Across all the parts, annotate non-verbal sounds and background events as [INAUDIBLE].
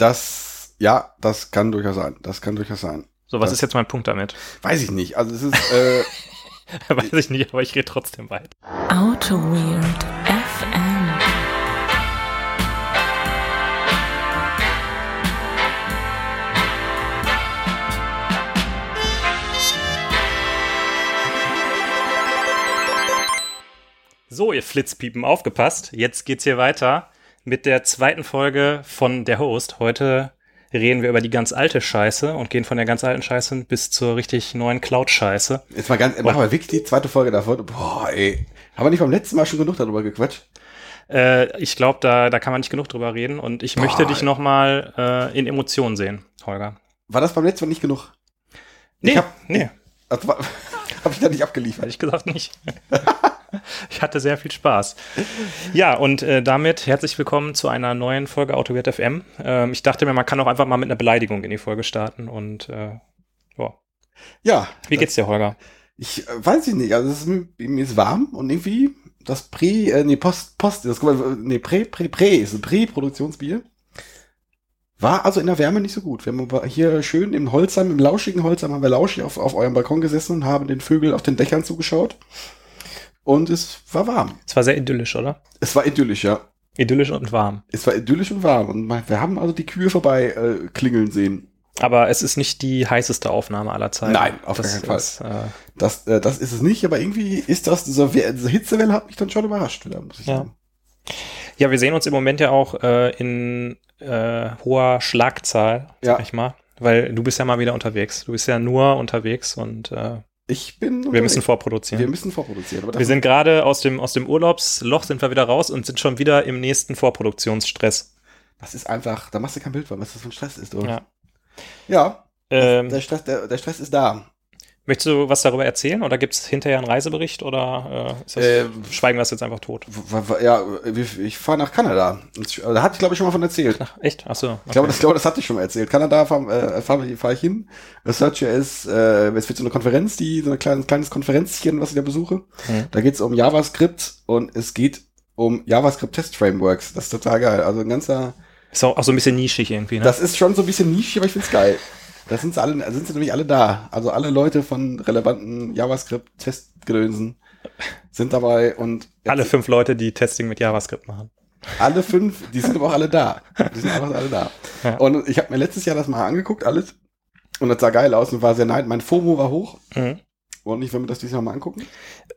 Das, ja, das kann durchaus sein. Das kann durchaus sein. So, was Das- ist jetzt mein Punkt damit? Weiß ich nicht. Also es ist, äh, [LAUGHS] Weiß ich nicht, aber ich rede trotzdem weit. Auto Weird FM. So, ihr Flitzpiepen, aufgepasst. Jetzt geht's hier weiter mit der zweiten Folge von Der Host. Heute reden wir über die ganz alte Scheiße und gehen von der ganz alten Scheiße bis zur richtig neuen Cloud-Scheiße. jetzt mal ganz, machen wir wirklich die zweite Folge davon. Boah, ey. Haben wir nicht beim letzten Mal schon genug darüber gequatscht? Äh, ich glaube, da, da kann man nicht genug drüber reden und ich möchte Boah. dich nochmal äh, in Emotionen sehen, Holger. War das beim letzten Mal nicht genug? Nee, Ich hab- nee, Also, war- [LAUGHS] hab ich da nicht abgeliefert? ehrlich gesagt nicht. [LAUGHS] [LAUGHS] ich hatte sehr viel Spaß. Ja, und äh, damit herzlich willkommen zu einer neuen Folge Autowert FM. Ähm, ich dachte mir, man kann auch einfach mal mit einer Beleidigung in die Folge starten und äh, ja. Ja. Wie geht's dir, Holger? Ich äh, weiß ich nicht. Also es ist, mir ist warm und irgendwie das Prä, äh, nee, Post, Post, das, nee, Prä, Prä, Prä ist ein Prä-Produktionsbier. War also in der Wärme nicht so gut. Wir haben aber hier schön im Holzheim, im lauschigen Holzheim, haben wir lauschig auf, auf eurem Balkon gesessen und haben den Vögeln auf den Dächern zugeschaut. Und es war warm. Es war sehr idyllisch, oder? Es war idyllisch, ja. Idyllisch und warm. Es war idyllisch und warm. Und wir haben also die Kühe vorbei äh, klingeln sehen. Aber es ist nicht die heißeste Aufnahme aller Zeiten. Nein, auf das keinen Fall. Ist, äh, Das, äh, das ist es nicht, aber irgendwie ist das, diese, diese Hitzewelle hat mich dann schon überrascht wieder, muss ich Ja. sagen. ja, wir sehen uns im Moment ja auch äh, in äh, hoher Schlagzahl, sag Ja. ich mal. Weil du bist ja mal wieder unterwegs. Du bist ja nur unterwegs und äh, Ich bin. wir müssen wir vorproduzieren. müssen vorproduzieren. Wir sind gerade aus dem, aus dem Urlaubsloch, sind wir wieder raus und sind schon wieder im nächsten Vorproduktionsstress. das ist einfach, da machst du kein Bild von, was das für ein Stress ist. Oder? Ja. ja Ähm, der, Stress, der, der Stress ist da. Möchtest du was darüber erzählen oder gibt es hinterher einen Reisebericht oder äh, das, Ähm, schweigen wir das jetzt einfach tot? Ja, ich fahre nach Kanada. Und Da hatte ich, glaube ich, schon mal von erzählt. Ach, echt? Achso. Ich glaube, das, glaube, das hatte ich schon mal erzählt. Kanada fahre äh, fahr, fahr ich hin. Researcher ist, äh, es wird so eine Konferenz, die, so ein kleines, kleines Konferenzchen, was ich da besuche. Hm. Da geht es um JavaScript und es geht um JavaScript-Test-Frameworks. Das ist total geil. Also ein ganzer, Ist auch, auch so ein bisschen nischig irgendwie, ne? das ist schon so ein bisschen nischig, aber ich find's geil. Da sind sie alle, sind sie nämlich alle da. Also alle Leute von relevanten JavaScript-Testgedönsen sind dabei und Alle fünf Leute, die Testing mit JavaScript machen. alle fünf, die sind aber auch alle da. Die sind einfach alle da. Ja. Und ich habe mir letztes Jahr das mal angeguckt, alles. Und das sah geil aus und war sehr neid. Mein FOMO war hoch. Mhm. Und ich will mir das dieses Jahr mal angucken.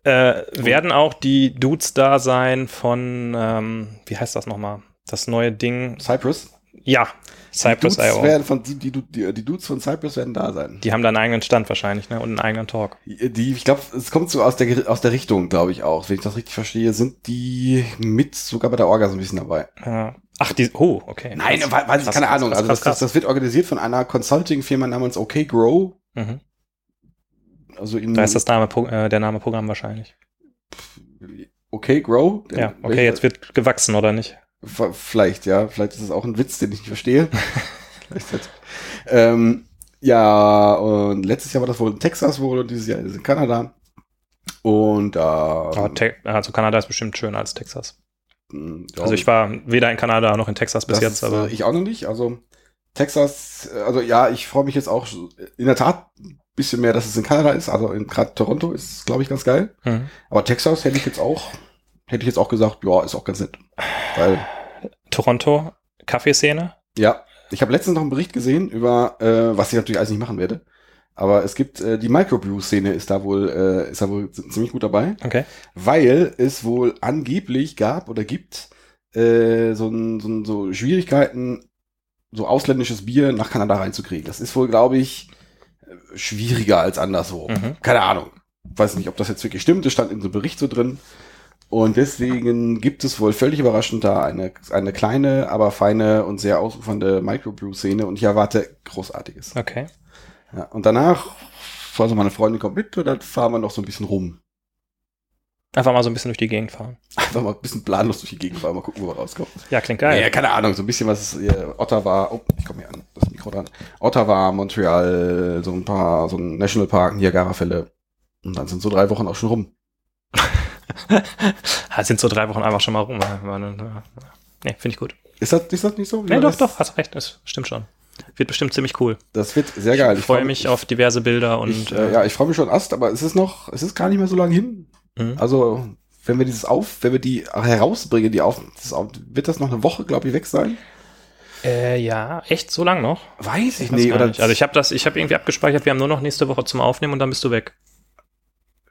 Äh, werden auch die Dudes da sein von, ähm, wie heißt das nochmal? Das neue Ding. Cypress. Ja, Cypress die werden von, die, die, die, die Dudes von Cypress werden da sein. Die haben da einen eigenen Stand wahrscheinlich, ne? Und einen eigenen Talk. Die, ich glaube, es kommt so aus der, aus der Richtung, glaube ich auch. Wenn ich das richtig verstehe, sind die mit sogar bei der Orga so ein bisschen dabei. Ja. Ach, die, oh, okay. Nein, Krass. weiß, ich Krass, keine Ahnung. krass, also das, das, das wird organisiert von einer Consulting-Firma namens OK Grow. Mhm. Also in Da ist das Name, äh, der Name Programm wahrscheinlich. OK Grow. Ja, okay, jetzt wird gewachsen, oder nicht? Vielleicht, ja. Vielleicht ist es auch ein Witz, den ich nicht verstehe. [LAUGHS] Ähm, ja, und letztes Jahr war das wohl in Texas wohl und dieses Jahr ist es in Kanada. Und. Aber Te also Kanada ist bestimmt schöner als Texas. ja, Also ich war weder in Kanada noch in Texas bis jetzt, aber äh, ich auch noch nicht. Also Texas, also ja, ich freue mich jetzt auch in der Tat ein bisschen mehr, dass es in Kanada ist. Also in gerade Toronto ist, glaube ich, ganz geil. Mhm. Aber Texas hätte ich jetzt auch, hätte ich jetzt auch gesagt, ja, ist auch ganz nett. Weil Toronto, Kaffeeszene. Ja, ich habe letztens noch einen Bericht gesehen über, äh, was ich natürlich alles nicht machen werde. Aber es gibt äh, die Microbrew-Szene ist da wohl äh, ist da wohl ziemlich gut dabei, Okay. weil es wohl angeblich gab oder gibt äh, so, ein, so, ein, so Schwierigkeiten, so ausländisches Bier nach Kanada reinzukriegen. Das ist wohl, glaube ich, äh, schwieriger als anderswo. Mhm. Keine Ahnung. Weiß nicht, ob das jetzt wirklich stimmt. Das stand in so einem Bericht so drin. Und deswegen gibt es wohl völlig überraschend da eine, eine kleine, aber feine und sehr ausufernde Microbrew-Szene und ich erwarte Großartiges. Okay. Ja, und danach, also meine Freundin kommt mit und dann fahren wir noch so ein bisschen rum. Einfach mal so ein bisschen durch die Gegend fahren. Einfach mal ein bisschen planlos durch die Gegend fahren, mal gucken, wo wir rauskommen. Ja, klingt geil. Ja, keine Ahnung, so ein bisschen was hier, Ottawa, oh, ich komme hier an, das Mikro dran. Ottawa, Montreal, so ein paar, so ein Nationalpark, Niagara-Fälle. Und dann sind so drei Wochen auch schon rum. [LAUGHS] [LAUGHS] Sind so drei Wochen einfach schon mal rum. Ja, Nee, finde ich gut. Ist das, ist das nicht so? man doch, doch, hast recht, das stimmt schon. Wird bestimmt ziemlich cool. Das wird sehr geil. Ich freue mich auf diverse Bilder und Ich, äh, ja, ich freue mich schon Ast, aber es ist noch, es ist gar nicht mehr so lange hin. Mhm. Also, wenn wir dieses auf, wenn wir die herausbringen, die auf, das auf wird das noch eine Woche, glaube ich, weg sein? Äh, ja, echt so lang noch? Weiß ich Weiß nicht. gar Oder nicht. Also ich habe das, ich habe irgendwie abgespeichert, wir haben nur noch nächste Woche zum Aufnehmen und dann bist du weg.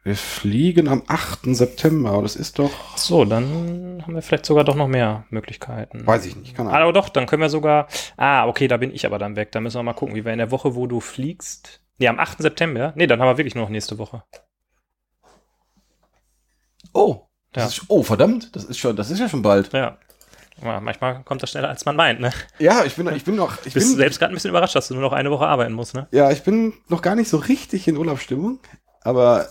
Wir fliegen am 8. September. Das ist doch, So, dann haben wir vielleicht sogar doch noch mehr Möglichkeiten. weiß ich nicht, keine Ahnung. Aber doch, dann können wir sogar. Ah, okay, da bin ich aber dann weg. Da müssen wir mal gucken, wie wir in der Woche, wo du fliegst. Nee, am 8. September. Nee, dann haben wir wirklich nur noch nächste Woche. Oh, das Ja. ist, oh, verdammt, das ist schon, das ist ja schon bald. Ja. ja manchmal kommt das schneller, als man meint, ne? Ja, ich bin, ich bin noch, ich Bist bin, selbst gerade ein bisschen überrascht, dass du nur noch eine Woche arbeiten musst, ne? ja, ich bin noch gar nicht so richtig in Urlaubsstimmung, aber,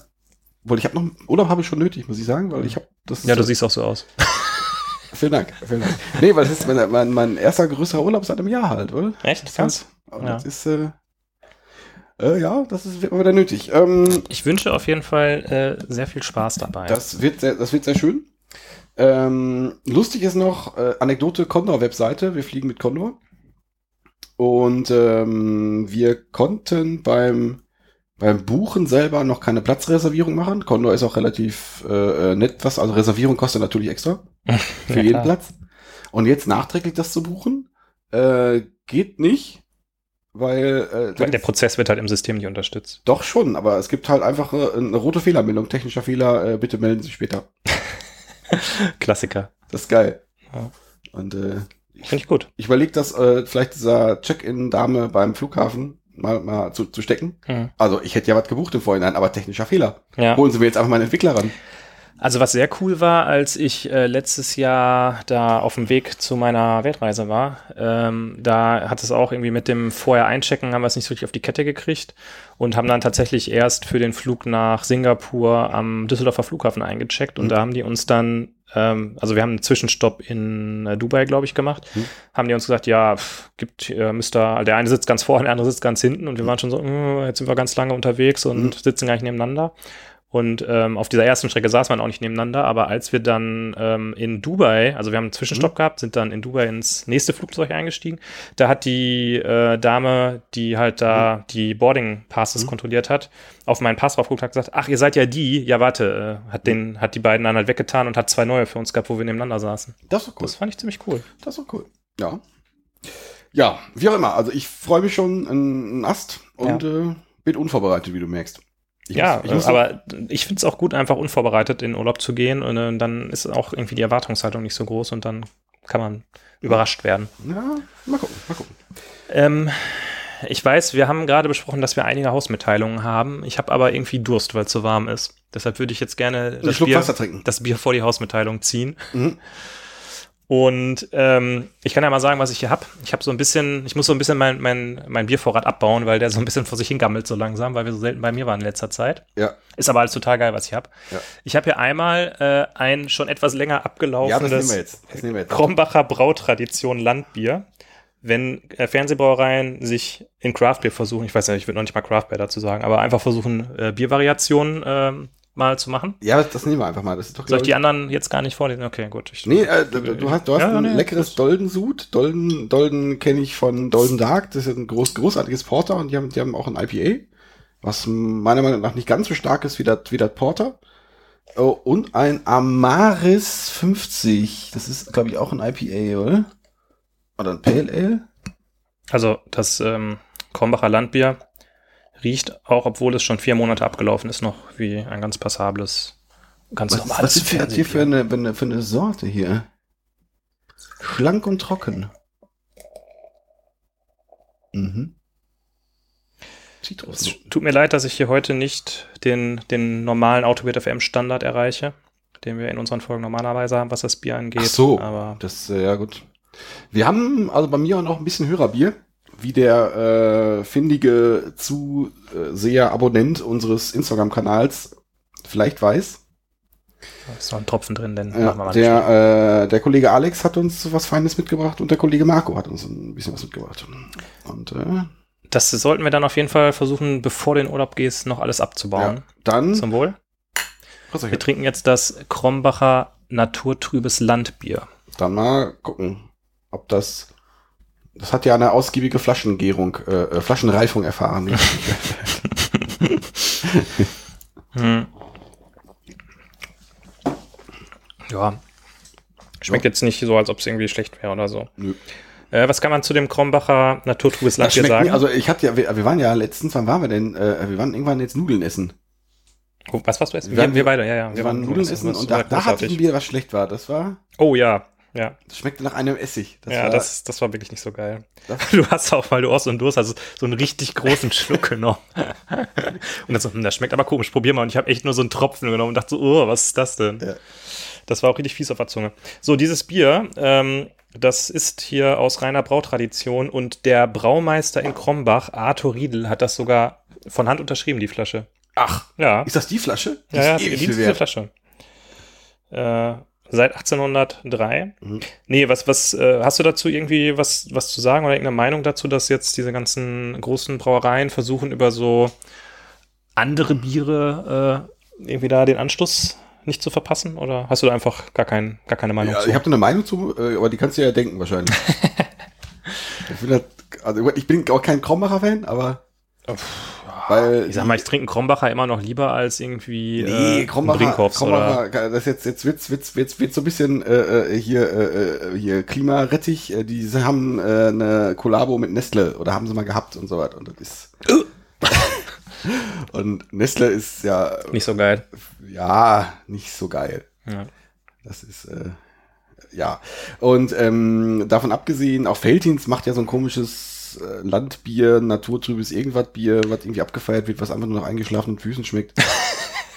wohl, ich habe noch, Urlaub habe ich schon nötig, muss ich sagen, weil ich habe das. Ja, du siehst auch so aus. [LAUGHS] Vielen Dank, vielen Dank. Nee, weil das ist mein, mein, mein erster größerer Urlaub seit einem Jahr halt, oder? Echt? Und Ja. das ist, äh, äh, ja, das ist, wird mal wieder nötig. Ähm, Ich wünsche auf jeden Fall äh, sehr viel Spaß dabei. das, wird sehr, das wird sehr schön. Ähm, lustig ist noch, äh, Anekdote Condor-Webseite. Wir fliegen mit Condor. Und ähm, wir konnten beim, beim Buchen selber noch keine Platzreservierung machen. Condor ist auch relativ äh, äh, nett, was, also Reservierung kostet natürlich extra. [LAUGHS] Für Ja, jeden klar. Platz. Und jetzt nachträglich das zu buchen, äh, geht nicht, weil, äh, Weil der Prozess wird halt im System nicht unterstützt. doch schon, aber es gibt halt einfach äh, eine rote Fehlermeldung, technischer Fehler, äh, bitte melden Sie später. [LAUGHS] Klassiker. Das ist geil. Ja. Und äh, Finde ich gut. ich überlege das äh, vielleicht dieser Check-in-Dame beim Flughafen mal, mal zu, zu stecken. Hm. Also ich hätte ja was gebucht im Vorhinein, aber technischer Fehler. Ja. Holen Sie mir jetzt einfach meinen Entwickler ran. Also was sehr cool war, als ich äh, letztes Jahr da auf dem Weg zu meiner Weltreise war, ähm, da hat es auch irgendwie mit dem vorher einchecken, haben wir es nicht so richtig auf die Kette gekriegt und haben dann tatsächlich erst für den Flug nach Singapur am Düsseldorfer Flughafen eingecheckt und Mhm. da haben die uns dann, ähm, also wir haben einen Zwischenstopp in äh, Dubai, glaube ich, gemacht, Mhm. haben die uns gesagt, ja, pff, gibt, äh, müsst ihr, der eine sitzt ganz vorne, der andere sitzt ganz hinten und wir waren schon so, äh, jetzt sind wir ganz lange unterwegs und Mhm. sitzen gar nicht nebeneinander. Und ähm, auf dieser ersten Strecke saß man auch nicht nebeneinander, aber als wir dann ähm, in Dubai, also wir haben einen Zwischenstopp gehabt, sind dann in Dubai ins nächste Flugzeug eingestiegen, da hat die äh, Dame, die halt da die Boarding Passes Mhm. kontrolliert hat, auf meinen Pass drauf geguckt, hat gesagt, ach, ihr seid ja die, ja warte, äh, hat den, hat die beiden dann halt weggetan und hat zwei neue für uns gehabt, wo wir nebeneinander saßen. Das doch cool. Das fand ich ziemlich cool. Das doch cool. Ja. Ja, wie auch immer. Also ich freue mich schon ein Ast und äh, bin unvorbereitet, wie du merkst. Ich ja, muss- ich muss äh, aber ich finde es auch gut, einfach unvorbereitet in Urlaub zu gehen und äh, dann ist auch irgendwie die Erwartungshaltung nicht so groß und dann kann man überrascht werden. Ja, mal gucken, mal gucken. Ähm, ich weiß, wir haben gerade besprochen, dass wir einige Hausmitteilungen haben. Ich habe aber irgendwie Durst, weil es so warm ist. Deshalb würde ich jetzt gerne das Bier, das Bier vor die Hausmitteilung ziehen. Mhm. Und ähm, ich kann ja mal sagen, was ich hier habe. Ich habe so ein bisschen, ich muss so ein bisschen mein, mein, mein Biervorrat abbauen, weil der so ein bisschen vor sich hingammelt so langsam, weil wir so selten bei mir waren in letzter Zeit. Ja. Ist aber alles total geil, was ich habe. Ja. Ich habe hier einmal äh, ein schon etwas länger Ja, das abgelaufenes nehmen wir jetzt. Das nehmen wir jetzt. Krombacher Brautradition Landbier. Wenn äh, Fernsehbrauereien sich in Craftbier versuchen, ich weiß ja, ich würde noch nicht mal Craftbier dazu sagen, aber einfach versuchen, äh, Biervariationen ähm, mal zu machen. Ja, das, nehmen wir einfach mal. Das ist doch, Soll ich die anderen jetzt gar nicht vorlesen? Okay, gut. Ich, Nee, äh, du, du hast, du hast Ja, ein nee, leckeres Dolden-Sud. Dolden, Dolden kenne ich von Dolden Dark. Das ist ein groß, großartiges Porter und die haben, die haben auch ein IPA, was meiner Meinung nach nicht ganz so stark ist wie das, wie das Porter. Oh, und ein Amaris 50. Das ist, glaube ich, auch ein IPA, oder? Oder ein Pale Ale? Also das ähm, Krombacher Landbier riecht auch, obwohl es schon vier Monate abgelaufen ist, noch wie ein ganz passables, ganz Was, normales was ist das hier für eine, für eine, für eine Sorte hier? Schlank und trocken. Mhm. Zitrus. Es tut mir leid, dass ich hier heute nicht den, den normalen Autobit FM Standard erreiche, den wir in unseren Folgen normalerweise haben, was das Bier angeht. Ach so. Aber Das, äh, ja gut. Wir haben also bei mir auch noch ein bisschen Hörerbier, wie der äh, findige Zuseher, Abonnent unseres Instagram-Kanals vielleicht weiß. da ist noch ein Tropfen drin, denn Ja, machen wir mal der, äh, der Kollege Alex hat uns was Feines mitgebracht und der Kollege Marco hat uns ein bisschen was mitgebracht. Und äh, Das sollten wir dann auf jeden Fall versuchen, bevor du in den Urlaub gehst, noch alles abzubauen. ja, dann Zum Wohl. Wir trinken jetzt das Krombacher Naturtrübes Landbier. Dann mal gucken. ob das, das hat ja eine ausgiebige Flaschengärung, äh, äh, Flaschenreifung erfahren. [LAUGHS] Hm. Ja. Schmeckt jetzt nicht so, als ob es irgendwie schlecht wäre oder so. Nö. Äh, was kann man zu dem Krombacher Naturtrübes Landbier schmeckt sagen? mir, also ich hatte ja, wir, wir waren ja letztens, wann waren wir denn? Äh, wir waren irgendwann jetzt Nudeln essen. Oh, was warst du essen? Wir Wir, waren- wir beide, ja, ja. Wir waren Nudeln essen und da, da hatte ich großartig. ein Bier, was schlecht war. Das war, Oh ja, ja. das schmeckte nach einem Essig. Das ja, war, das, das war wirklich nicht so geil. [LAUGHS] Du hast auch, weil du so einen Durst hast, so einen richtig großen Schluck genommen. [LAUGHS] und dann so, hm, das schmeckt aber komisch, probier mal. Und ich habe echt nur so einen Tropfen genommen und dachte so, oh, was ist das denn? Ja. Das war auch richtig fies auf der Zunge. So, dieses Bier, ähm, das ist hier aus reiner Brautradition und der Braumeister in Krombach, Arthur Riedel, hat das sogar von Hand unterschrieben, die Flasche. Ach, Ja, ist das die Flasche? Die ja, ja, ist die die wert. Flasche. Äh, seit 1803. Mhm. Nee, was, was, äh, hast du dazu irgendwie was, was zu sagen oder irgendeine Meinung dazu, dass jetzt diese ganzen großen Brauereien versuchen, über so andere Biere äh, irgendwie da den Anschluss nicht zu verpassen? Oder hast du da einfach gar, kein, gar keine Meinung Ja, zu? ich habe da eine Meinung zu, äh, aber die kannst du ja denken wahrscheinlich. [LAUGHS] ich, bin halt, also ich bin auch kein Krombacher-Fan, aber weil ich sag mal, ich trinke einen Krombacher immer noch lieber als irgendwie Nee, äh, einen Krombacher, Brinkhoffs oder Krombacher, das jetzt, jetzt wird's, wird's, wird's, wird's so ein bisschen äh, äh, hier, äh, äh, hier Klimarettich, äh, die sie haben äh, eine Kollabo mit Nestle oder haben sie mal gehabt und so weiter und das ist [LAUGHS] und Nestle ist ja nicht so geil. ja nicht so geil. Ja. Das ist äh, ja und ähm, davon abgesehen, auch Feltins macht ja so ein komisches äh, Landbier, naturtrübes irgendwas Bier, was irgendwie abgefeiert wird, was einfach nur nach eingeschlafenen Füßen schmeckt.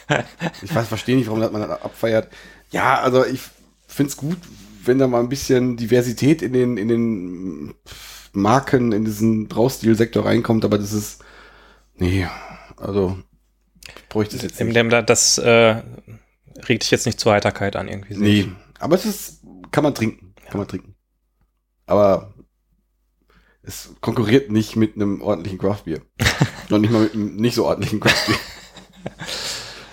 [LAUGHS] ich weiß, verstehe nicht, warum das man das abfeiert. Ja, also ich find's gut, wenn da mal ein bisschen Diversität in den in den Marken in diesen Braustilsektor reinkommt, aber das ist nee, also ich bräuchte es jetzt nicht. dem, das äh, regt dich jetzt nicht zur Heiterkeit an irgendwie. Nee, aber es ist, kann man trinken, kann man trinken. Aber es konkurriert nicht mit einem ordentlichen Craftbier. [LAUGHS] Noch nicht mal mit einem nicht so ordentlichen Craftbier.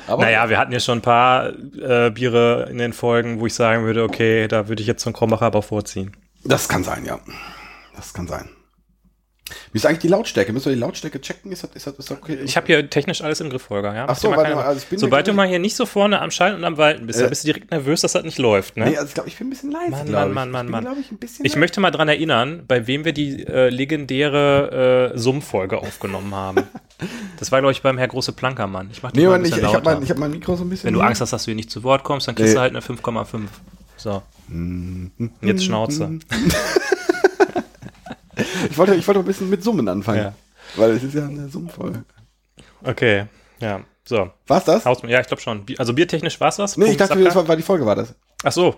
Aber [LAUGHS] Naja, wir hatten ja schon ein paar äh, Biere in den Folgen, wo ich sagen würde, okay, da würde ich jetzt so einen Krombacher aber vorziehen. das kann sein, ja. Das kann sein. Wie ist eigentlich die Lautstärke? Müssen wir die Lautstärke checken? Ist das, ist das, ist das okay? Ich habe hier technisch alles im Griff, Holger. Ja? Ach so, warte mal, also ich Sobald du mal hier nicht so vorne am Schalten und am Walten bist, Äh. dann bist du direkt nervös, dass das nicht läuft. Ne? Nee, also ich glaube, ich bin ein bisschen leise, Mann, Mann, ich. Mann, ich Mann, glaube ich, ich leise. möchte mal dran erinnern, bei wem wir die äh, legendäre äh, Summfolge aufgenommen haben. [LAUGHS] Das war, glaube ich, beim Herr Große Plankermann. Ich mach die Nee, mal ein Mann, ich, ich habe mein, ich hab mein Mikro so ein bisschen. Wenn du. Angst hast, dass du hier nicht zu Wort kommst, dann kriegst Nee. du halt eine 5,5. So, Mhm. jetzt Schnauze. [LAUGHS] Ich wollte, ich wollte ein bisschen mit Summen anfangen. Ja. Weil es ist ja eine Summenfolge. Okay, ja. So, War's das? Haus, ja, ich glaube schon. Also biertechnisch war es was? Nee, ich dachte, das war, war die Folge, war das. Ach so,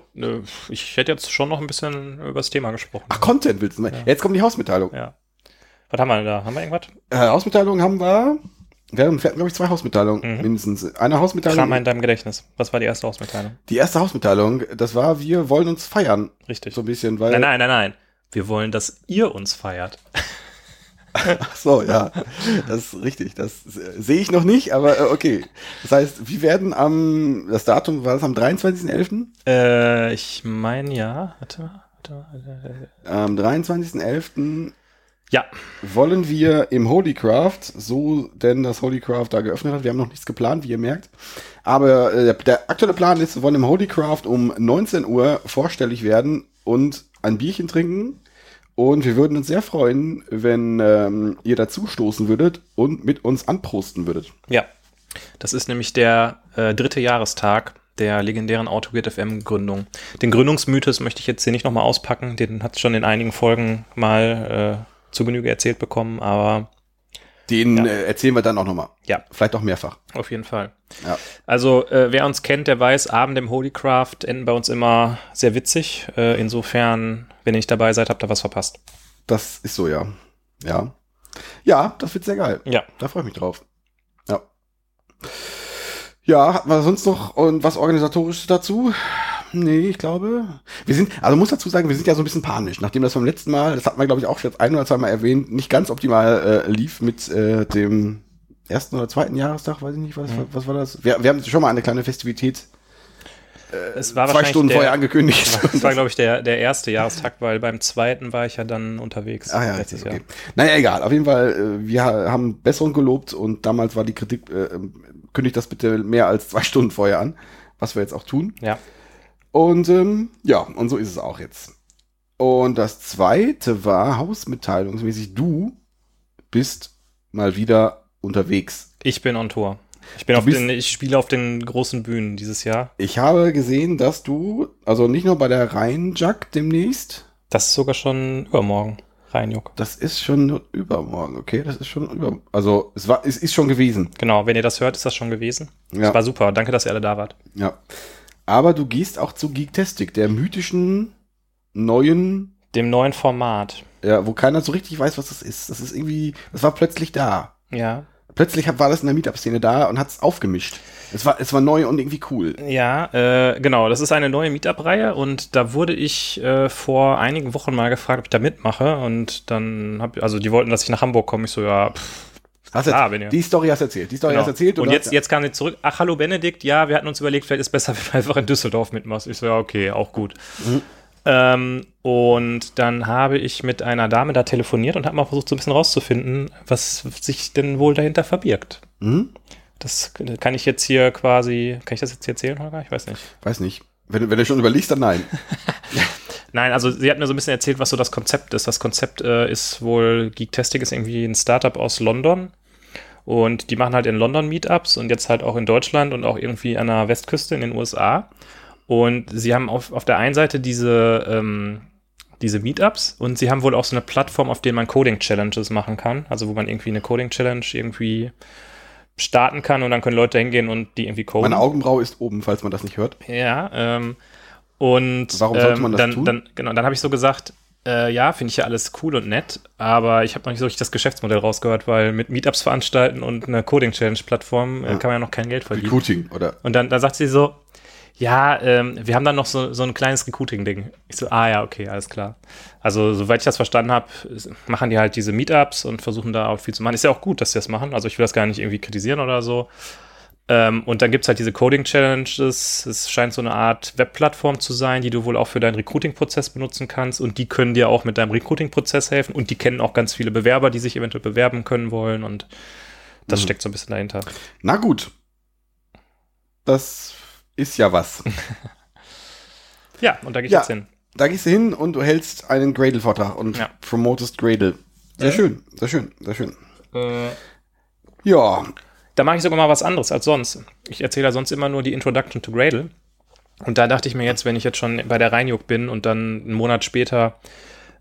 ich hätte jetzt schon noch ein bisschen über das Thema gesprochen. Ach, Content willst du mal. Jetzt kommt die Hausmitteilung. Ja. Was haben wir denn da? Haben wir irgendwas? Äh, Hausmitteilung haben wir. Wir hatten, glaube ich, zwei Hausmitteilungen Mhm. mindestens. Eine Hausmitteilung. Kram in deinem Gedächtnis. Was war die erste Ausmitteilung? die erste Hausmitteilung, das war, wir wollen uns feiern. Richtig. So ein bisschen, weil. Nein, nein, nein, nein. Wir wollen, dass ihr uns feiert. [LAUGHS] Ach so, ja. Das ist richtig. Das sehe ich noch nicht, aber äh, okay. Das heißt, wir werden am, das Datum war das am 23.11. Äh, ich meine ja. Warte mal. Warte mal. Am 23.11. Ja, wollen wir im Holycraft, so denn das Holycraft da geöffnet hat, wir haben noch nichts geplant, wie ihr merkt, aber äh, der, der aktuelle Plan ist, wir wollen im Holycraft um 19 Uhr vorstellig werden und ein Bierchen trinken und wir würden uns sehr freuen, wenn ähm, ihr dazu stoßen würdet und mit uns anprosten würdet. ja. Das ist nämlich der äh, dritte Jahrestag der legendären Autogate FM Gründung. Den Gründungsmythos möchte ich jetzt hier nicht nochmal auspacken. Den hat schon in einigen Folgen mal äh, zu Genüge erzählt bekommen, aber Den Ja. äh, erzählen wir dann auch nochmal. ja, Vielleicht auch mehrfach. auf jeden Fall. Ja. Also, äh, wer uns kennt, der weiß, Abend im Holycraft enden bei uns immer sehr witzig. Äh, insofern, wenn ihr nicht dabei seid, habt ihr was verpasst. Das ist so, ja. Ja. Ja, das wird sehr geil. Ja. Da freue ich mich drauf. Ja. Ja, hatten wir sonst noch und was organisatorisches dazu? Nee, ich glaube. Wir sind, also muss dazu sagen, wir sind ja so ein bisschen panisch, nachdem das beim letzten Mal, das hat man glaube ich auch jetzt ein oder zweimal erwähnt, nicht ganz optimal äh, lief mit äh, dem ersten oder zweiten Jahrestag, weiß ich nicht, was, Mhm. was war das? Wir, wir haben schon mal eine kleine Festivität es war zwei Stunden der, vorher angekündigt. [LAUGHS] Das war, glaube ich, der, der erste Jahrestakt, weil beim zweiten war ich ja dann unterwegs. Ah ja, letztes okay. Jahr. Naja, egal. Auf jeden Fall, äh, wir haben Besserung gelobt und damals war die Kritik, äh, kündigt das bitte mehr als zwei [LAUGHS] Stunden vorher an, was wir jetzt auch tun. Ja. Und ähm, ja, und so ist es auch jetzt. Und das zweite war hausmitteilungsmäßig, du bist mal wieder unterwegs. Ich bin on Tour. Ich bin Du auf den, ich spiele auf den großen Bühnen dieses Jahr. Ich habe gesehen, dass du, also nicht nur bei der Rheinjack demnächst, Das ist sogar schon übermorgen. Reinjuck. das ist schon übermorgen, okay? Das ist schon über, also es war, es ist schon gewesen. Genau, wenn ihr das hört, ist das schon gewesen. Ja. Das war super. Danke, dass ihr alle da wart. Ja. Aber du gehst auch zu Geektastic, der mythischen neuen, Dem neuen Format. ja, wo keiner so richtig weiß, was das ist. Das ist irgendwie, das war plötzlich da. Ja. Plötzlich war das in der Meetup-Szene da und hat es aufgemischt. Es war, es war neu und irgendwie cool. Ja, äh, genau. Das ist eine neue Meetup-Reihe und da wurde ich äh, vor einigen Wochen mal gefragt, ob ich da mitmache. Und dann hab, also die wollten, dass ich nach Hamburg komme. Ich so, ja, pff, Hast Klar, jetzt, die Story hast du erzählt. Die Story genau. hast erzählt. Und jetzt, hast- jetzt kam sie zurück. Ach, hallo Benedikt. Ja, wir hatten uns überlegt, vielleicht ist besser, [LAUGHS] wenn du einfach in Düsseldorf mitmachst. Ich so, ja, okay, auch gut. Mhm. Ähm, und dann habe ich mit einer Dame da telefoniert und habe mal versucht, so ein bisschen rauszufinden, was sich denn wohl dahinter verbirgt. Hm? Das kann ich jetzt hier quasi, kann ich das jetzt hier erzählen, Holger? Ich weiß nicht. Weiß nicht. Wenn, du- wenn du schon überlegst, dann nein. [LAUGHS] Nein, also sie hat mir so ein bisschen erzählt, was so das Konzept ist. Das Konzept äh, ist wohl, Geektastic ist irgendwie ein Startup aus London und die machen halt in London Meetups und jetzt halt auch in Deutschland und auch irgendwie an der Westküste in den USA. Und sie haben auf, auf der einen Seite diese, ähm, diese Meetups und sie haben wohl auch so eine Plattform, auf der man Coding-Challenges machen kann. Also wo man irgendwie eine Coding-Challenge irgendwie starten kann und dann können Leute hingehen und die irgendwie coden. Meine Augenbraue ist oben, falls man das nicht hört. Ja, ähm, und Warum sollte ähm, man das dann, tun? Dann, genau, dann habe ich so gesagt, äh, ja, finde ich ja alles cool und nett, aber ich habe noch nicht so richtig das Geschäftsmodell rausgehört, weil mit Meetups veranstalten und einer Coding-Challenge-Plattform äh, kann man ja noch kein Geld verdienen. Recruiting, oder? Und dann, dann sagt sie so, ja, ähm, wir haben dann noch so, so ein kleines Recruiting-Ding. Ich so, ah ja, okay, alles klar. Also, soweit ich das verstanden habe, machen die halt diese Meetups und versuchen da auch viel zu machen. Ist ja auch gut, dass sie das machen. Also, ich will das gar nicht irgendwie kritisieren oder so. Ähm, und dann gibt's halt diese Coding-Challenges. Es scheint so eine Art Webplattform zu sein, die du wohl auch für deinen Recruiting-Prozess benutzen kannst. Und die können dir auch mit deinem Recruiting-Prozess helfen. Und die kennen auch ganz viele Bewerber, die sich eventuell bewerben können wollen. Und das Mhm. steckt so ein bisschen dahinter. Na gut. Das ist ja was. [LAUGHS] Ja, und da gehe ich Ja. jetzt hin. Da gehst du hin und du hältst einen Gradle-Vortrag und Ja. promotest Gradle. Sehr Ja. schön, sehr schön, sehr schön. Äh, Ja, Da mache ich sogar mal was anderes als sonst. Ich erzähle ja sonst immer nur die Introduction to Gradle. Und da dachte ich mir jetzt, wenn ich jetzt schon bei der Rheinjuck bin und dann einen Monat später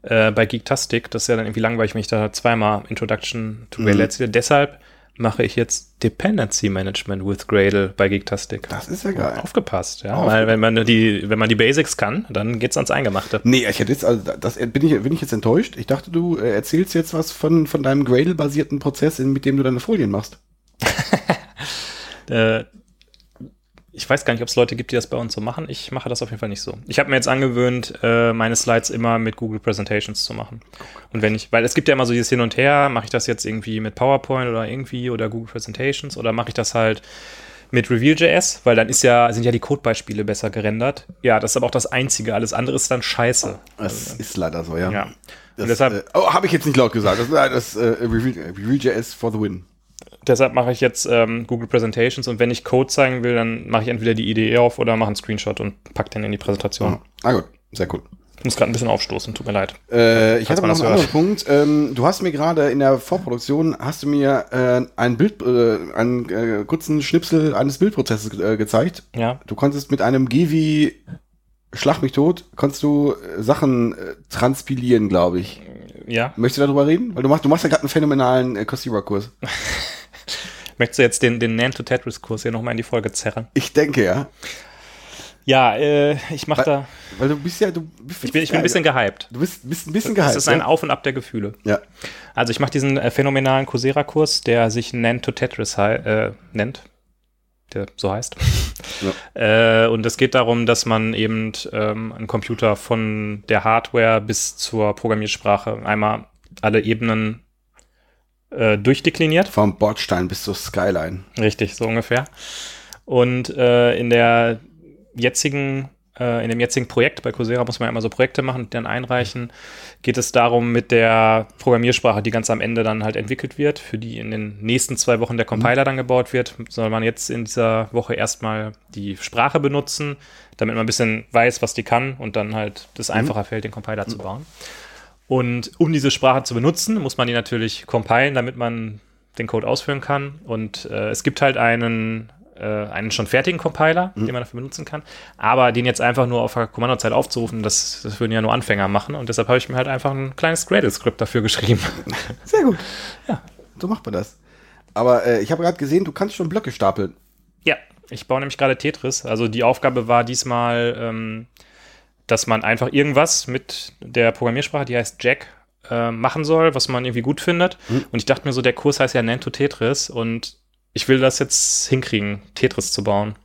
äh, bei Geektastic, das ist ja dann irgendwie langweilig, wenn ich da zweimal Introduction to Gradle Mhm. erzähle. Deshalb mache ich jetzt Dependency Management with Gradle bei Geektastic. das ist ja geil. Aufgepasst, ja. Weil wenn man die, wenn man die Basics kann, dann geht's ans Eingemachte. Nee, ich hätte jetzt, also das bin ich, bin ich jetzt enttäuscht. Ich dachte, du äh, erzählst jetzt was von, von deinem Gradle-basierten Prozess, in- mit dem du deine Folien machst. [LAUGHS] Äh, ich weiß gar nicht, ob es Leute gibt, die das bei uns so machen. Ich mache das auf jeden Fall nicht so. Ich habe mir jetzt angewöhnt, äh, meine Slides immer mit Google Presentations zu machen. Und wenn ich, weil es gibt ja immer so dieses Hin und Her, mache ich das jetzt irgendwie mit PowerPoint oder irgendwie oder Google Presentations oder mache ich das halt mit Reveal.js, weil dann ist ja, sind ja die Codebeispiele besser gerendert. Ja, das ist aber auch das Einzige. Alles andere ist dann scheiße. Das ist leider so, ja. Ja. Das, deshalb- äh, oh, habe ich jetzt nicht laut gesagt. Das, äh, das äh, Review.js for the win. Deshalb mache ich jetzt ähm, Google Presentations und wenn ich Code zeigen will, dann mache ich entweder die IDE auf oder mache einen Screenshot und pack den in die Präsentation. Ah gut, sehr cool. Ich muss gerade ein bisschen aufstoßen, tut mir leid. Äh, ich hatte noch einen hört. anderen Punkt. Ähm, du hast mir gerade in der Vorproduktion hast du mir äh, ein Bild, äh, einen äh, kurzen Schnipsel eines Bildprozesses äh, gezeigt. Ja, Du konntest mit einem G wie Schlag mich tot, konntest du äh, Sachen transpilieren, glaube ich. ja. Möchtest du darüber reden? Weil du machst, du machst ja gerade einen phänomenalen äh, Coursera-Kurs. [LAUGHS] Möchtest du jetzt den, den Nan to Tetris-Kurs hier nochmal in die Folge zerren? Ich denke ja. Ja, äh, ich mache Weil- da. Weil du bist ja, du bist, Ich bin, ich bin ein bisschen gehypt. Du bist, bist ein bisschen Das gehypt. ist ein ja? Auf und Ab der Gefühle. ja. Also ich mache diesen äh, phänomenalen Coursera-Kurs, der sich Nan to Tetris hei- äh, nennt. Der so heißt. [LAUGHS] Äh, und es geht darum, dass man eben ähm, einen Computer von der Hardware bis zur Programmiersprache einmal alle Ebenen äh, durchdekliniert. Vom Bordstein bis zur Skyline. Richtig, so ungefähr. Und äh, in der jetzigen äh, in dem jetzigen Projekt, bei Coursera muss man ja immer so Projekte machen, die dann einreichen, geht es darum, mit der Programmiersprache, die ganz am Ende dann halt entwickelt wird, für die in den nächsten zwei Wochen der Compiler dann gebaut wird, soll man jetzt in dieser Woche erstmal die Sprache benutzen, damit man ein bisschen weiß, was die kann und dann halt das einfacher fällt, den Compiler zu bauen. Und um diese Sprache zu benutzen, muss man die natürlich compilen, damit man den Code ausführen kann. Und äh, es gibt halt einen äh, einen schon fertigen Compiler, den man dafür benutzen kann. Aber den jetzt einfach nur auf der Kommandozeile aufzurufen, das, das würden ja nur Anfänger machen. Und deshalb habe ich mir halt einfach ein kleines Gradle-Skript dafür geschrieben. [LAUGHS] Sehr gut. Ja. So macht man das. Aber äh, ich habe gerade gesehen, du kannst schon Blöcke stapeln. ja, ich baue nämlich gerade Tetris. Also die Aufgabe war diesmal, ähm, dass man einfach irgendwas mit der Programmiersprache, die heißt Jack, äh, machen soll, was man irgendwie gut findet. Und ich dachte mir so, der Kurs heißt ja Nento Tetris und ich will das jetzt hinkriegen, Tetris zu bauen